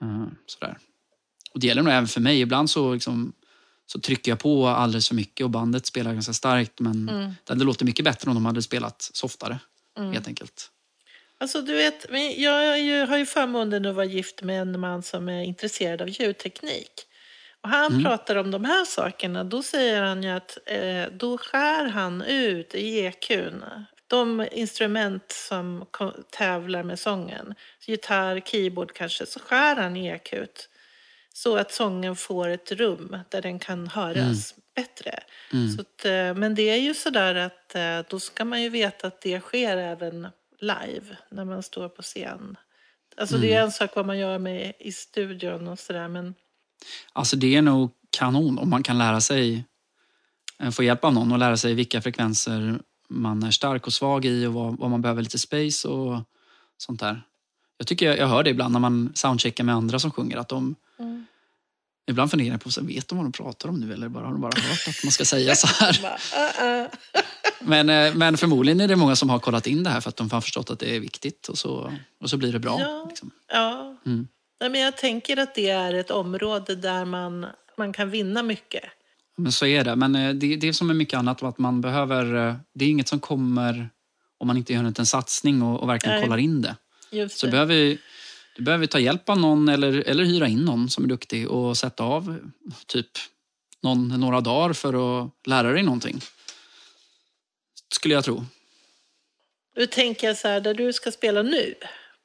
Eh, sådär. Och det gäller nog även för mig. Ibland så, liksom, så trycker jag på alldeles för mycket och bandet spelar ganska starkt. Men Mm. det hade låtit mycket bättre om de hade spelat softare. Mm. Helt enkelt. Alltså du vet, jag har ju förmånen att vara gift med en man som är intresserad av ljudteknik. Och han Mm. pratar om de här sakerna, då säger han ju att eh, då skär han ut i EQn de instrument som tävlar med sången. Gitarr, keyboard kanske, så skär han i EQt. Så att sången får ett rum där den kan höras bättre. Mm. Så att, eh, men det är ju sådär att eh, då ska man ju veta att det sker även live när man står på scen. Alltså det Mm. är en sak vad man gör med i studion och sådär men Alltså det är nog kanon om man kan lära sig, eh, få hjälp av någon och lära sig vilka frekvenser man är stark och svag i och vad, vad man behöver lite space och sånt där. Jag tycker jag, jag hör det ibland när man soundcheckar med andra som sjunger att de Mm. Ibland funderar jag på, så vet de vad de pratar om nu eller bara, har de bara hört att man ska säga så här? uh, uh. Men, eh, men förmodligen är det många som har kollat in det här för att de har förstått att det är viktigt och så, och så blir det bra. Ja. Liksom. Ja. Mm. Nej, men jag tänker att det är ett område där man, man kan vinna mycket. Men så är det. Men eh, det, det är som med mycket annat att man behöver... eh, Det är inget som kommer om man inte gör en satsning och, och verkligen Nej. kollar in det. Just Så det. behöver, du behöver ta hjälp av någon eller, eller hyra in någon som är duktig och sätta av typ någon, några dagar för att lära dig någonting. Skulle jag tro. Nu tänker jag så här, där du ska spela nu,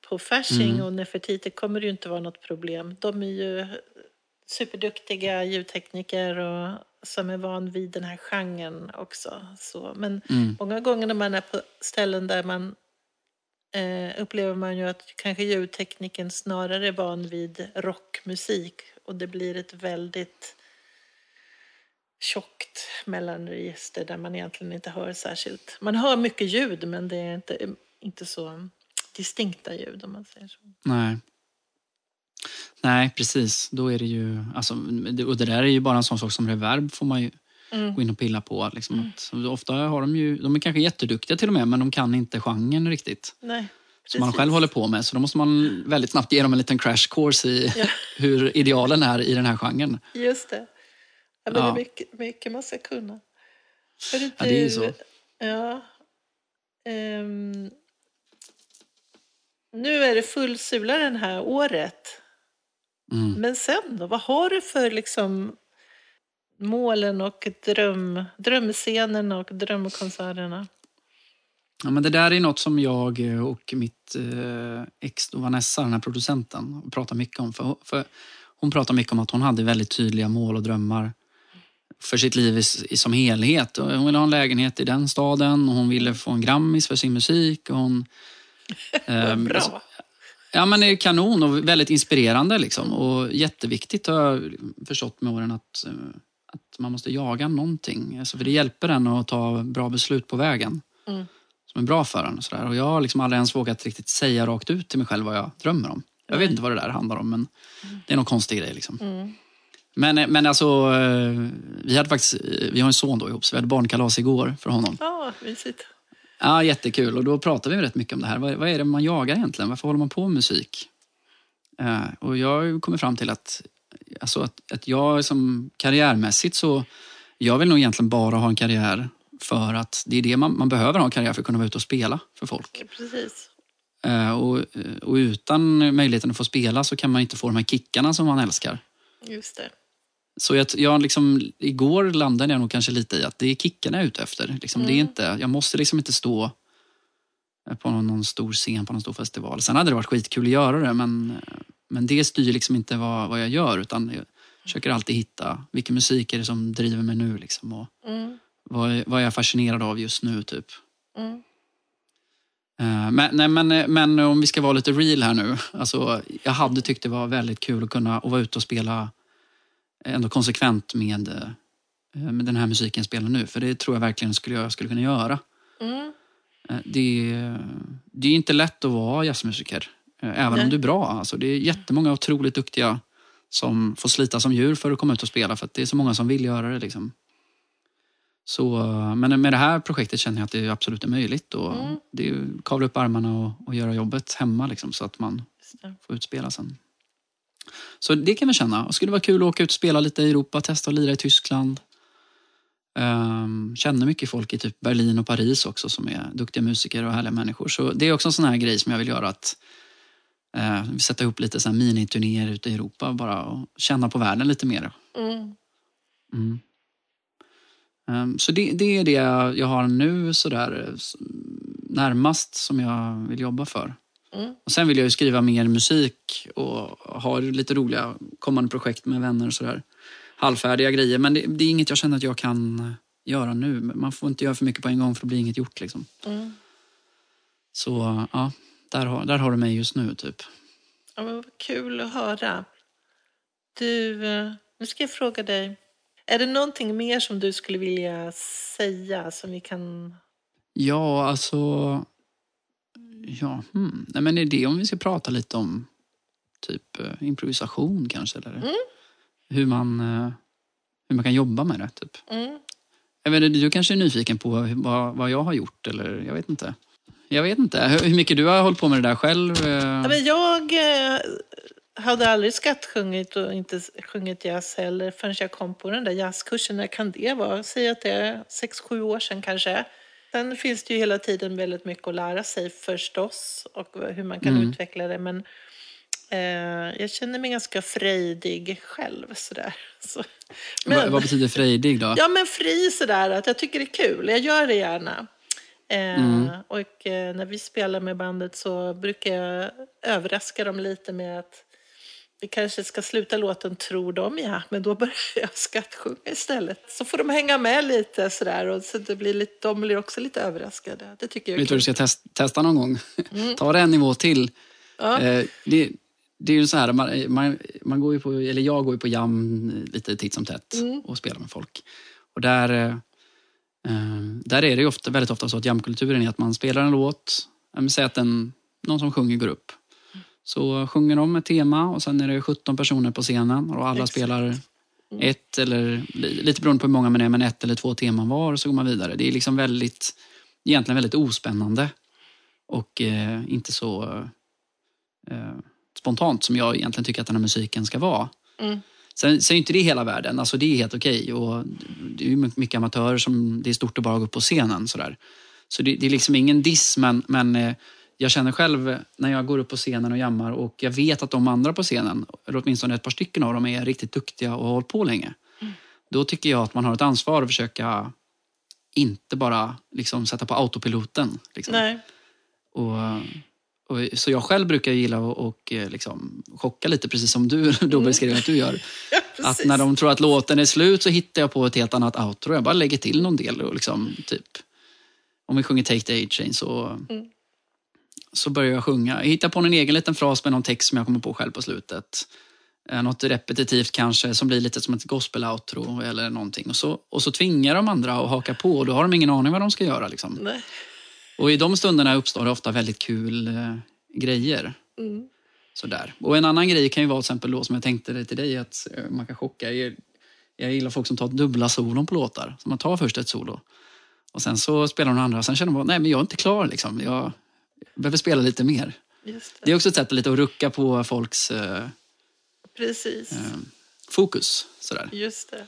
på Fasching Mm. och Nefertiti kommer det ju inte vara något problem. De är ju superduktiga ljudtekniker och som är van vid den här genren också. Så, men Mm. många gånger när man är på ställen där man eh, upplever man ju att kanske ljudtekniken snarare är van vid rockmusik och det blir ett väldigt tjockt mellanregister där man egentligen inte hör särskilt. Man hör mycket ljud men det är inte, inte så distinkta ljud om man säger så. Nej. Nej, precis. Då är det ju... Alltså, och det där är ju bara en sån sak som reverb får man ju Mm. gå in och pilla på. Liksom. Att, så ofta har de ju... De är kanske jätteduktiga till och med, men de kan inte genren riktigt. Nej, Som man själv håller på med. Så då måste man väldigt snabbt ge dem en liten crash course i Ja. hur idealen är i den här genren. Just det. Ja, men Det Ja. är mycket, mycket man ska kunna. Hörru Ja, det är så. Ja. Ehm, nu är det full sula den här året. Mm. Men sen då? Vad har du för liksom målen och dröm, drömscenerna och drömkonserterna? Ja, men det där är något som jag och mitt eh, ex Vanessa, den här producenten, pratar mycket om. För, för hon pratar mycket om att hon hade väldigt tydliga mål och drömmar för sitt liv i, som helhet. Hon ville ha en lägenhet i den staden och hon ville få en Grammis för sin musik. Och hon, ehm, Bra. alltså, Ja, men det är kanon och väldigt inspirerande. Liksom. Och jätteviktigt har jag förstått med åren att, eh, att man måste jaga någonting. Alltså, för det hjälper en att ta bra beslut på vägen Mm. som är bra för en. Och, sådär. och jag har liksom aldrig ens vågat riktigt säga rakt ut till mig själv vad jag drömmer om. Jag vet inte vad det där handlar om, men det är någon konstig grej. Liksom. Mm. Men, men alltså, eh, vi hade faktiskt, eh, vi har en son då ihop, så vi hade barnkalas igår för honom. Ja, mysigt. Ja, jättekul. Och då pratade vi rätt mycket om det här. Vad, vad är det man jagar egentligen? Varför håller man på med musik? Eh, och jag kommit fram till att, alltså att, att jag som karriärmässigt så, jag vill nog egentligen bara ha en karriär för att det är det man, man behöver ha en karriär för att kunna vara ute och spela för folk. Precis. Eh, och, och utan möjligheten att få spela så kan man inte få de här kickarna som man älskar. Just det. Så jag, jag liksom, igår landade jag nog kanske lite i att det är kickarna jag är ute efter. Liksom, det är Mm. inte, jag måste liksom inte stå på någon, någon stor scen på någon stor festival. Sen hade det varit skitkul att göra det men, men det styr liksom inte vad, vad jag gör utan jag försöker alltid hitta vilken musik är det som driver mig nu liksom, och Mm. vad, är- vad är jag fascinerad av just nu. typ. Mm. Eh, Men, nej, men, men om vi ska vara lite real här nu. Alltså, jag hade tyckt det var väldigt kul att kunna att vara ute och spela ändå konsekvent med, eh, med den här musiken jag spelar nu. För det tror jag verkligen skulle, jag skulle kunna göra. Mm. Eh, Det, det är inte lätt att vara jazzmusiker. Eh, Även Nej. om du är bra. Alltså, det är jättemånga otroligt duktiga som får slita som djur för att komma ut och spela. För att det är så många som vill göra det. Liksom. Så, men med det här projektet känner jag att det absolut är möjligt. Och Mm. Det är ju kavla upp armarna och, och göra jobbet hemma liksom, så att man det. får utspela sen. Så det kan vi känna. Och skulle vara kul att åka ut och spela lite i Europa, testa att lira i Tyskland. Um, känner mycket folk i typ Berlin och Paris också som är duktiga musiker och härliga människor. Så det är också en sån här grej som jag vill göra. att uh, Sätta ihop lite miniturnéer ute i Europa bara och känna på världen lite mer. Mm. Mm. Ehm, så det, det är det jag har nu sådär eh, närmast som jag vill jobba för. Mm. Och sen vill jag ju skriva mer musik och ha lite roliga kommande projekt med vänner och sådär. Halvfärdiga grejer, men det, det är inget jag känner att jag kan eh, göra nu. Man får inte göra för mycket på en gång för då blir inget gjort. Liksom. Mm. Så ja, där har, där har du mig just nu typ. Ja, men vad kul att höra. Du, eh, nu ska jag fråga dig. Är det någonting mer som du skulle vilja säga som vi kan... Ja, alltså... Ja, hmm. Nej, men är det om vi ska prata lite om typ eh, improvisation kanske? Eller Mm. hur, man, eh, hur man kan jobba med det. Typ. Mm. Jag vet, du kanske är nyfiken på vad, vad jag har gjort? Eller jag vet inte. Jag vet inte. Hur mycket du har hållit på med det där själv? eh? Ja, men jag eh, hade aldrig skattsjungit och inte sjungit jazz heller förrän jag kom på den där jazzkursen. När kan det vara? Säg att det är sex, sju år sedan kanske. Sen finns det ju hela tiden väldigt mycket att lära sig förstås och hur man kan Mm. utveckla det. Men eh, jag känner mig ganska frejdig själv sådär. Så, vad, vad betyder frejdig då? Ja, men fri sådär, att jag tycker det är kul. Jag gör det gärna. Eh, Mm. Och eh, när vi spelar med bandet så brukar jag överraska dem lite med att vi kanske ska sluta låten Tror de ja, men då börjar jag skattsjunga istället. Så får de hänga med lite sådär och så det blir lite, de blir också lite överraskade. Det tycker jag Vet du vad du ska test, testa någon gång? Mm. Ta det en nivå till. Ja. Eh, det, det är ju så här, man, man, man går ju på, eller jag går ju på jam lite titt som tätt Mm. och spelar med folk. Och där, eh, där är det ju ofta, väldigt ofta så att jamkulturen är att man spelar en låt, säg att en, någon som sjunger går upp. Så sjunger de ett tema och sen är det 17 personer på scenen och alla Exakt. spelar ett eller, li- lite beroende på hur många man är, men ett eller två teman var och så går man vidare. Det är liksom väldigt, egentligen väldigt ospännande och eh, inte så eh, spontant som jag egentligen tycker att den här musiken ska vara. Mm. Sen, sen är inte det hela världen, alltså det är helt okej. Och det är ju mycket amatörer som det är stort att bara gå upp på scenen. Sådär. Så det, det är liksom ingen diss, men, men eh, jag känner själv när jag går upp på scenen och jammar och jag vet att de andra på scenen, eller åtminstone ett par stycken av dem, är riktigt duktiga och har hållit på länge. Då tycker jag att man har ett ansvar att försöka inte bara liksom sätta på autopiloten. Liksom. Nej. Och, så jag själv brukar gilla att och, eh, liksom, chocka lite, precis som du då beskrev att du gör. Ja, Att när de tror att låten är slut så hittar jag på ett helt annat outro. Jag bara lägger till någon del. Och liksom, typ, om vi sjunger Take the A-Train så, Mm. så börjar jag sjunga. Jag hittar på en egen liten fras med någon text som jag kommer på själv på slutet. Eh, Något repetitivt kanske som blir lite som ett gospel-outro eller någonting. Och så, och så tvingar de andra att haka på och då har de ingen aning vad de ska göra. Liksom. Nej. Och i de stunderna uppstår det ofta väldigt kul eh, grejer. Mm. Sådär. Och en annan grej kan ju vara till exempel då, som jag tänkte till dig att eh, man kan chocka. Jag, jag gillar folk som tar dubbla solon på låtar. Så man tar först ett solo och sen så spelar de andra och sen känner man nej men jag är inte klar liksom. Jag behöver spela lite mer. Det det. är också ett sätt lite att rucka på folks eh, Precis. eh, fokus. Sådär. Just det.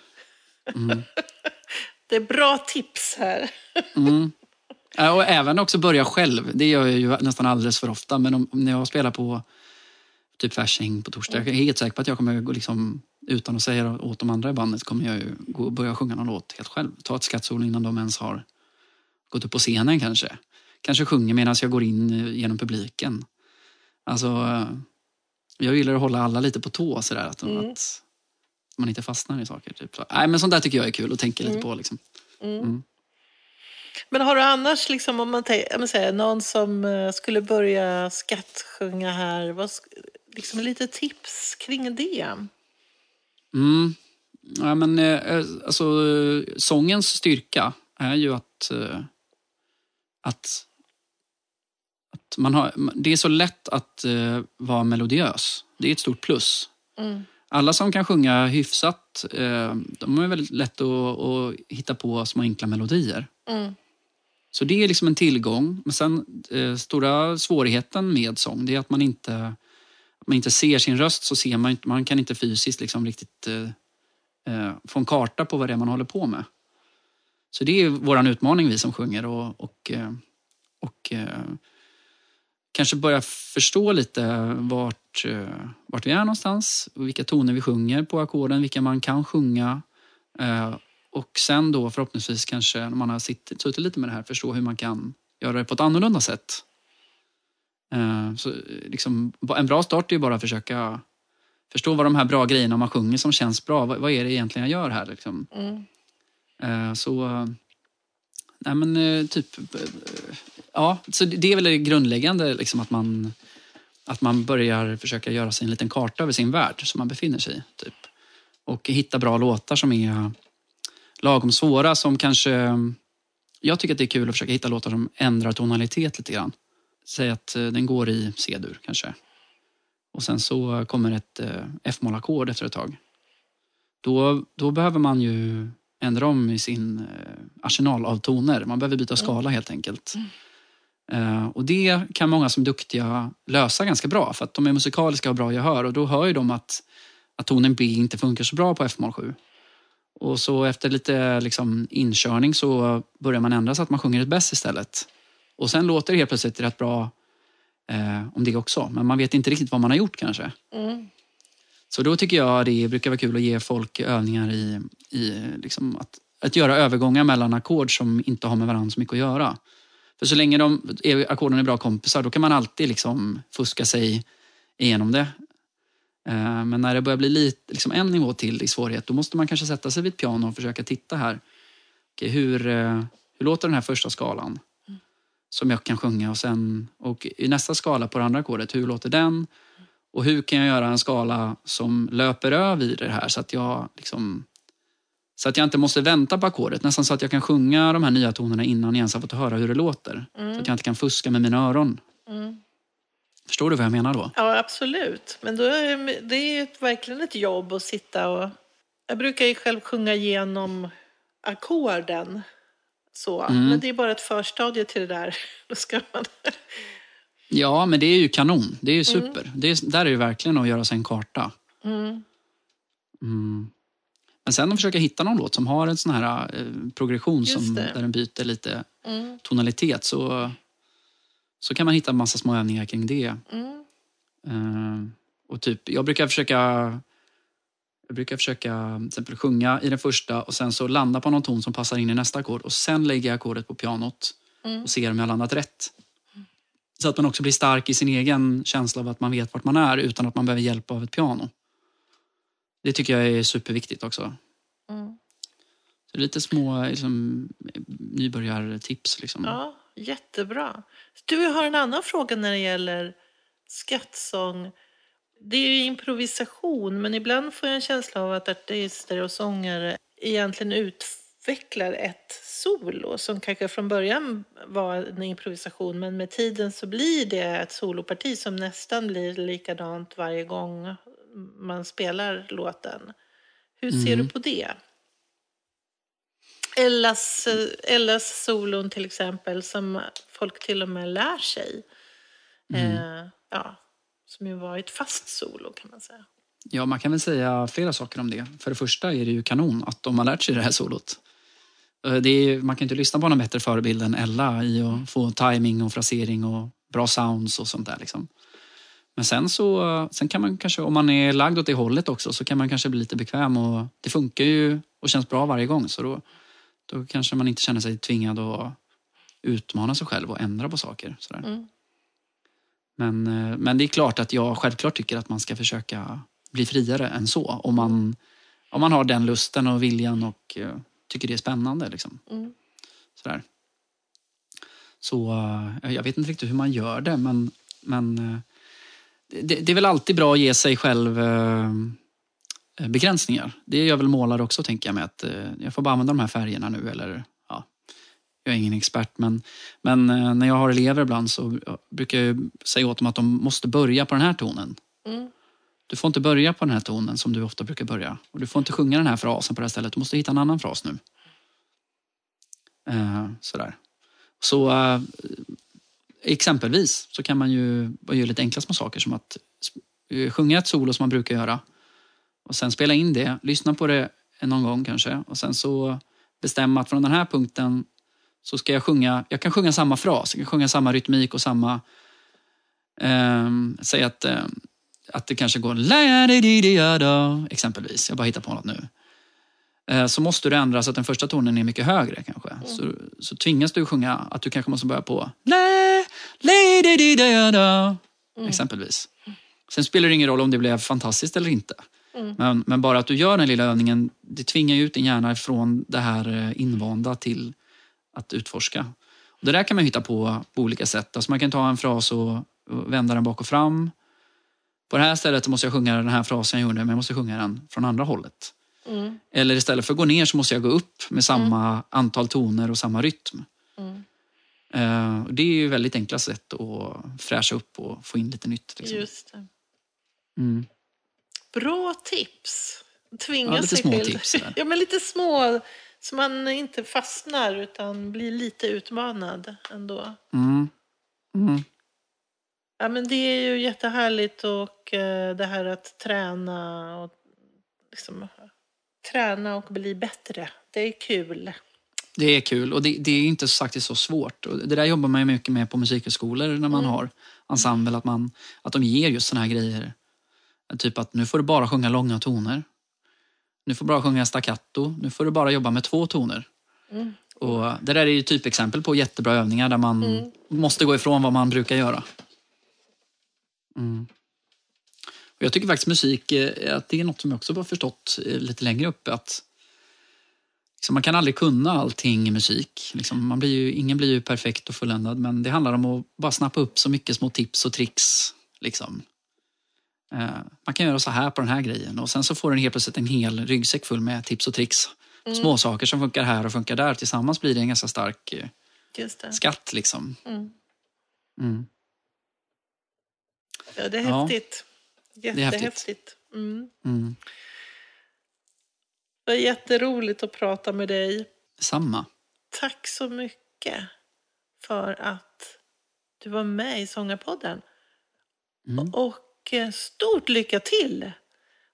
Mm. Det är bra tips här. Mm. Ja, Och även också börja själv. Det gör jag ju nästan alldeles för ofta. Men om, när jag spelar på typ Fasching på torsdag, jag är helt säker på att jag kommer gå liksom, utan att säga åt de andra i bandet, kommer jag ju gå börja sjunga någon låt helt själv. Ta ett skattsolo innan de ens har gått upp på scenen kanske. Kanske sjunger medan jag går in genom publiken. Alltså, jag gillar att hålla alla lite på tå sådär. Att, Mm. att man inte fastnar i saker. Typ. Så, nej, men sånt där tycker jag är kul tänker lite Mm. på. Liksom. Mm. Men har du annars, liksom, om man säger, någon som eh, skulle börja skattsjunga här, vad, liksom lite tips kring det? Mm. Ja, men, eh, alltså, eh, sångens styrka är ju att, att, att man har, det är så lätt att vara melodiös. Det är ett stort plus. Mm. alla som kan sjunga hyfsat, de är väldigt lätt att, att hitta på små enkla melodier. Mm. Så det är liksom en tillgång. Men sen eh, stora svårigheten med sång, det är att man inte, man inte ser sin röst, så ser man inte, man kan inte fysiskt liksom riktigt eh, eh, få en karta på vad det är man håller på med. Så det är vår utmaning vi som sjunger och, och, eh, och eh, kanske börja förstå lite vart, eh, vart vi är någonstans, vilka toner vi sjunger på ackorden, vilka man kan sjunga. Eh, och sen då förhoppningsvis kanske när man har suttit, lite med det här förstå hur man kan göra det på ett annorlunda sätt. Eh, så liksom, en bra start är ju bara att försöka förstå vad de här bra grejerna man sjunger som känns bra, vad, är det egentligen jag gör här? Liksom. Mm. Eh, så, nej men eh, typ, ja, så det är väl det grundläggande, liksom att man, att man börjar försöka göra sig en liten karta över sin värld som man befinner sig i. Typ. Och hitta bra låtar som är lagom svåra, som kanske, jag tycker att det är kul att försöka hitta låtar som ändrar tonalitet lite grann. Säg att eh, den går i C-dur kanske. Och sen så kommer ett eh, F-mollackord efter ett tag. Då, då behöver man ju ändra om i sin eh, arsenal av toner. Man behöver byta skala helt enkelt. Eh, och det kan många som är duktiga lösa ganska bra för att de är musikaliska och bra gehör och då hör ju de att, att tonen B inte funkar så bra på F-moll 7. Och så efter lite liksom, inkörning så börjar man ändra så att man sjunger ett bäst istället. Och sen låter det helt plötsligt rätt bra eh, om det också. Men man vet inte riktigt vad man har gjort kanske. Mm. Så då tycker jag det brukar vara kul att ge folk övningar i, i liksom att, att göra övergångar mellan ackord som inte har med varandra så mycket att göra. För så länge de, är- ackorden är bra kompisar då kan man alltid liksom fuska sig igenom det. Eh, Men när det börjar bli lite, liksom en nivå till i svårighet då måste man kanske sätta sig vid ett piano och försöka titta här. Okej, hur, eh, hur låter den här första skalan? Som jag kan sjunga och sen och i nästa skala på det andra ackordet, hur låter den? Och hur kan jag göra en skala som löper över i det här så att jag liksom så att jag inte måste vänta på ackordet. Nästan så att jag kan sjunga de här nya tonerna innan jag ens har fått höra hur det låter. Så att jag inte kan fuska med mina öron. Mm. Förstår du vad jag menar då? Ja, absolut. Men då är, det är ju verkligen ett jobb att sitta och... Jag brukar ju själv sjunga igenom ackorden. Så. Mm. Men det är bara ett förstadie till det där. Då ska man... Ja, men det är ju kanon. Det är ju super. Det är, där är det verkligen att göra sig en karta. Mm. Mm. Men sen att försöka hitta någon låt som har en sån här eh, progression som, där den byter lite Mm. tonalitet så, så kan man hitta massa små övningar kring det. Mm. Eh, och typ, jag brukar försöka jag brukar försöka till exempel sjunga i den första och sen så landa på någon ton som passar in i nästa ackord och sen lägger jag ackordet på pianot Mm. och ser om jag har landat rätt. Så att man också blir stark i sin egen känsla av att man vet vart man är utan att man behöver hjälp av ett piano. Det tycker jag är superviktigt också. Mm. Så lite små liksom, nybörjartips. Liksom. Ja, jättebra. Du, jag har en annan fråga när det gäller skattsång. Det är ju improvisation, men ibland får jag en känsla av att artister och sångare egentligen utvecklar ett solo som kanske från början var en improvisation, men med tiden så blir det ett soloparti som nästan blir likadant varje gång man spelar låten. Hur ser Mm. du på det? Ellas, Ellas solon till exempel som folk till och med lär sig. Eh, ja, som ju var ett fast solo kan man säga. Ja, man kan väl säga flera saker om det. För det första är det ju kanon att de har lärt sig det här solot. Eh, Det är, man kan inte lyssna på någon bättre förebild än Ella i att få timing och frasering och bra sounds och sånt där. Liksom. Men sen så sen kan man kanske, om man är lagd åt det hållet också, så kan man kanske bli lite bekväm och det funkar ju och känns bra varje gång. Så då, då kanske man inte känner sig tvingad att utmana sig själv och ändra på saker. Sådär. Mm. Men, eh, men det är klart att jag självklart tycker att man ska försöka bli friare än så. Om man, om man har den lusten och viljan och eh, tycker det är spännande. Liksom. Mm. Sådär. Så eh, jag vet inte riktigt hur man gör det, men, men det, det är väl alltid bra att ge sig själv begränsningar. Det gör väl målare också, tänker jag med att eh, jag får bara använda de här färgerna nu. Eller, ja, jag är ingen expert, men, men eh, när jag har elever ibland så brukar jag säga åt dem att de måste börja på den här tonen. Mm. Du får inte börja på den här tonen som du ofta brukar börja. Och du får inte sjunga den här frasen på det här stället. Du måste hitta en annan fras nu. Eh, sådär. Så eh, exempelvis så kan man ju göra lite enkla små saker som att eh, sjunga ett solo som man brukar göra. Och sen spela in det, lyssna på det någon gång kanske. Och sen så bestämma att från den här punkten så ska jag sjunga, jag kan sjunga samma fras, jag kan sjunga samma rytmik och samma... Eh, säg att, eh, att det kanske går exempelvis. Jag bara hittar på något nu. Eh, så måste du ändra så att den första tonen är mycket högre kanske. Mm. Så, så tvingas du sjunga att du kanske måste börja på Mm. exempelvis. Sen spelar det ingen roll om det blev fantastiskt eller inte. Mm. Men, men bara att du gör den lilla övningen, det tvingar ju ut din hjärna från det här eh, invanda till att utforska. Och det där kan man hitta på på olika sätt. Alltså man kan ta en fras och, vända den bak och fram. På det här stället måste jag sjunga den här frasen jag gjorde, men jag måste sjunga den från andra hållet. Mm. Eller istället för att gå ner så måste jag gå upp med samma antal toner och samma rytm. Mm. Och det är ju väldigt enkla sätt att fräscha upp och få in lite nytt. Liksom. Just det. Mm. Bra tips. Tvinga Ja, lite sig små själv. tips där. Ja, men lite små. Så man inte fastnar utan blir lite utmanad ändå. Mm. Mm. Ja, men det är ju jättehärligt och eh, det här att träna och liksom, träna och bli bättre. Det är kul. Det är kul och det, det är inte faktiskt så svårt. Och det där jobbar man ju mycket med på musikhögskolor när man Mm. har ensemble. Att, man, att de ger just såna här grejer. Typ att nu får du bara sjunga långa toner. Nu får du bara sjunga staccato. Nu får du bara jobba med två toner. Mm. Och det där är ju typexempel på jättebra övningar där man Mm. måste gå ifrån vad man brukar göra. Mm. Och jag tycker faktiskt musik, eh, att det är något som jag också har förstått eh, lite längre upp. Att liksom, man kan aldrig kunna allting i musik. Liksom, man blir ju, ingen blir ju perfekt och fulländad men det handlar om att bara snappa upp så mycket små tips och tricks. Liksom. Eh, man kan göra så här på den här grejen och sen så får den helt plötsligt en hel ryggsäck full med tips och tricks. Mm. Små saker som funkar här och funkar där. Tillsammans blir det en ganska stark eh, det. skatt. Liksom. Mm. Mm. Ja, det är Ja. häftigt. är häftigt. Jättehäftigt. Mm. Mm. Det var jätteroligt att prata med dig. Samma. Tack så mycket för att du var med i Sångarpodden. Mm. Och eh, stort lycka till!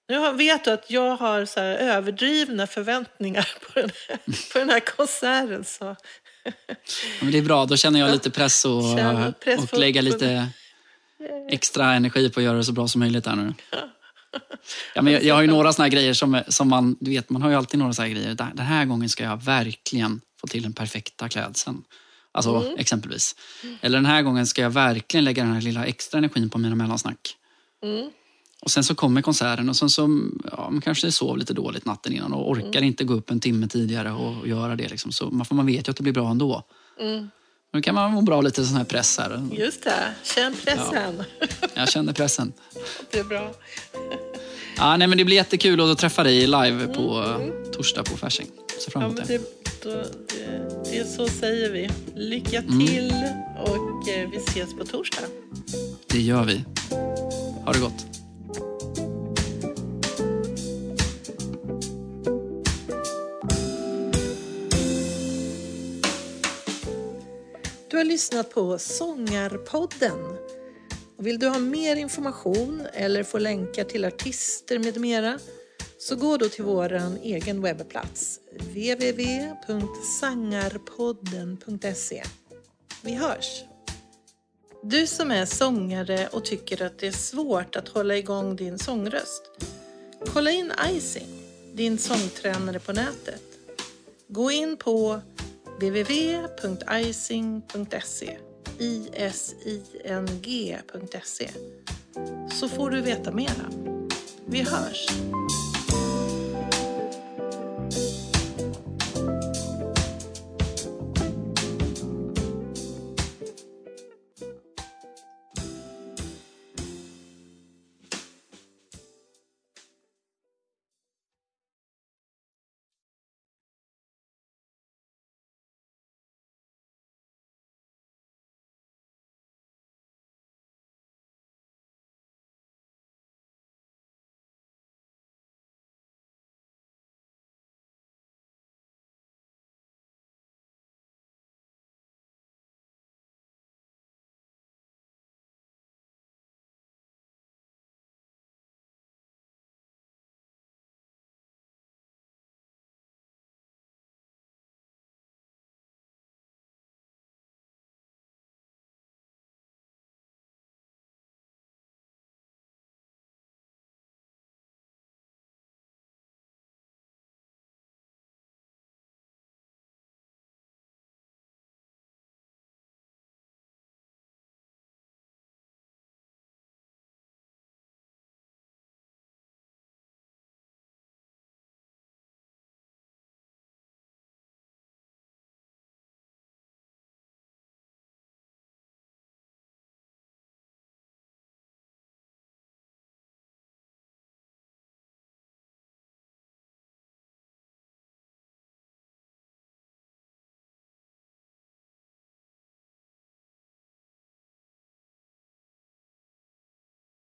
Nu vet du att jag har så överdrivna förväntningar på den här, på den här konserten. Så. Ja, men det är bra, då känner jag lite press och, Känner press och lägga lite extra energi på att göra det så bra som möjligt här nu. Ja, men jag, jag har ju några såna här grejer som, som man, du vet, man har ju alltid några såna här grejer. Den den här gången ska jag verkligen få till den perfekta klädseln. Alltså Mm. exempelvis. Eller den här gången ska jag verkligen lägga den här lilla extra energin på mina mellansnack. Mm. Och sen så kommer konserten och sen så ja, man kanske sov lite dåligt natten innan och orkar Mm. inte gå upp en timme tidigare och, göra det. Liksom. Så man, man vet ju att det blir bra ändå. Mm. Nu kan man må bra lite sån här press här. Just det, känn pressen. Jag känner pressen. Det är bra. Ja, nej, men det blir jättekul att träffa dig live på eh, torsdag på Fasching. Ser fram Ja, emot men det. då, det, det så säger vi. Lycka Mm. till och eh, vi ses på torsdag. Det gör vi. Ha det gott. Du har lyssnat på Sångarpodden. Vill du ha mer information eller få länkar till artister med mera så gå då till vår egen webbplats www.sangarpodden.se. Vi hörs! Du som är sångare och tycker att det är svårt att hålla igång din sångröst. Kolla in Icing, din sångtränare på nätet. Gå in på www.icing.se ising.se så får du veta mera. Vi hörs!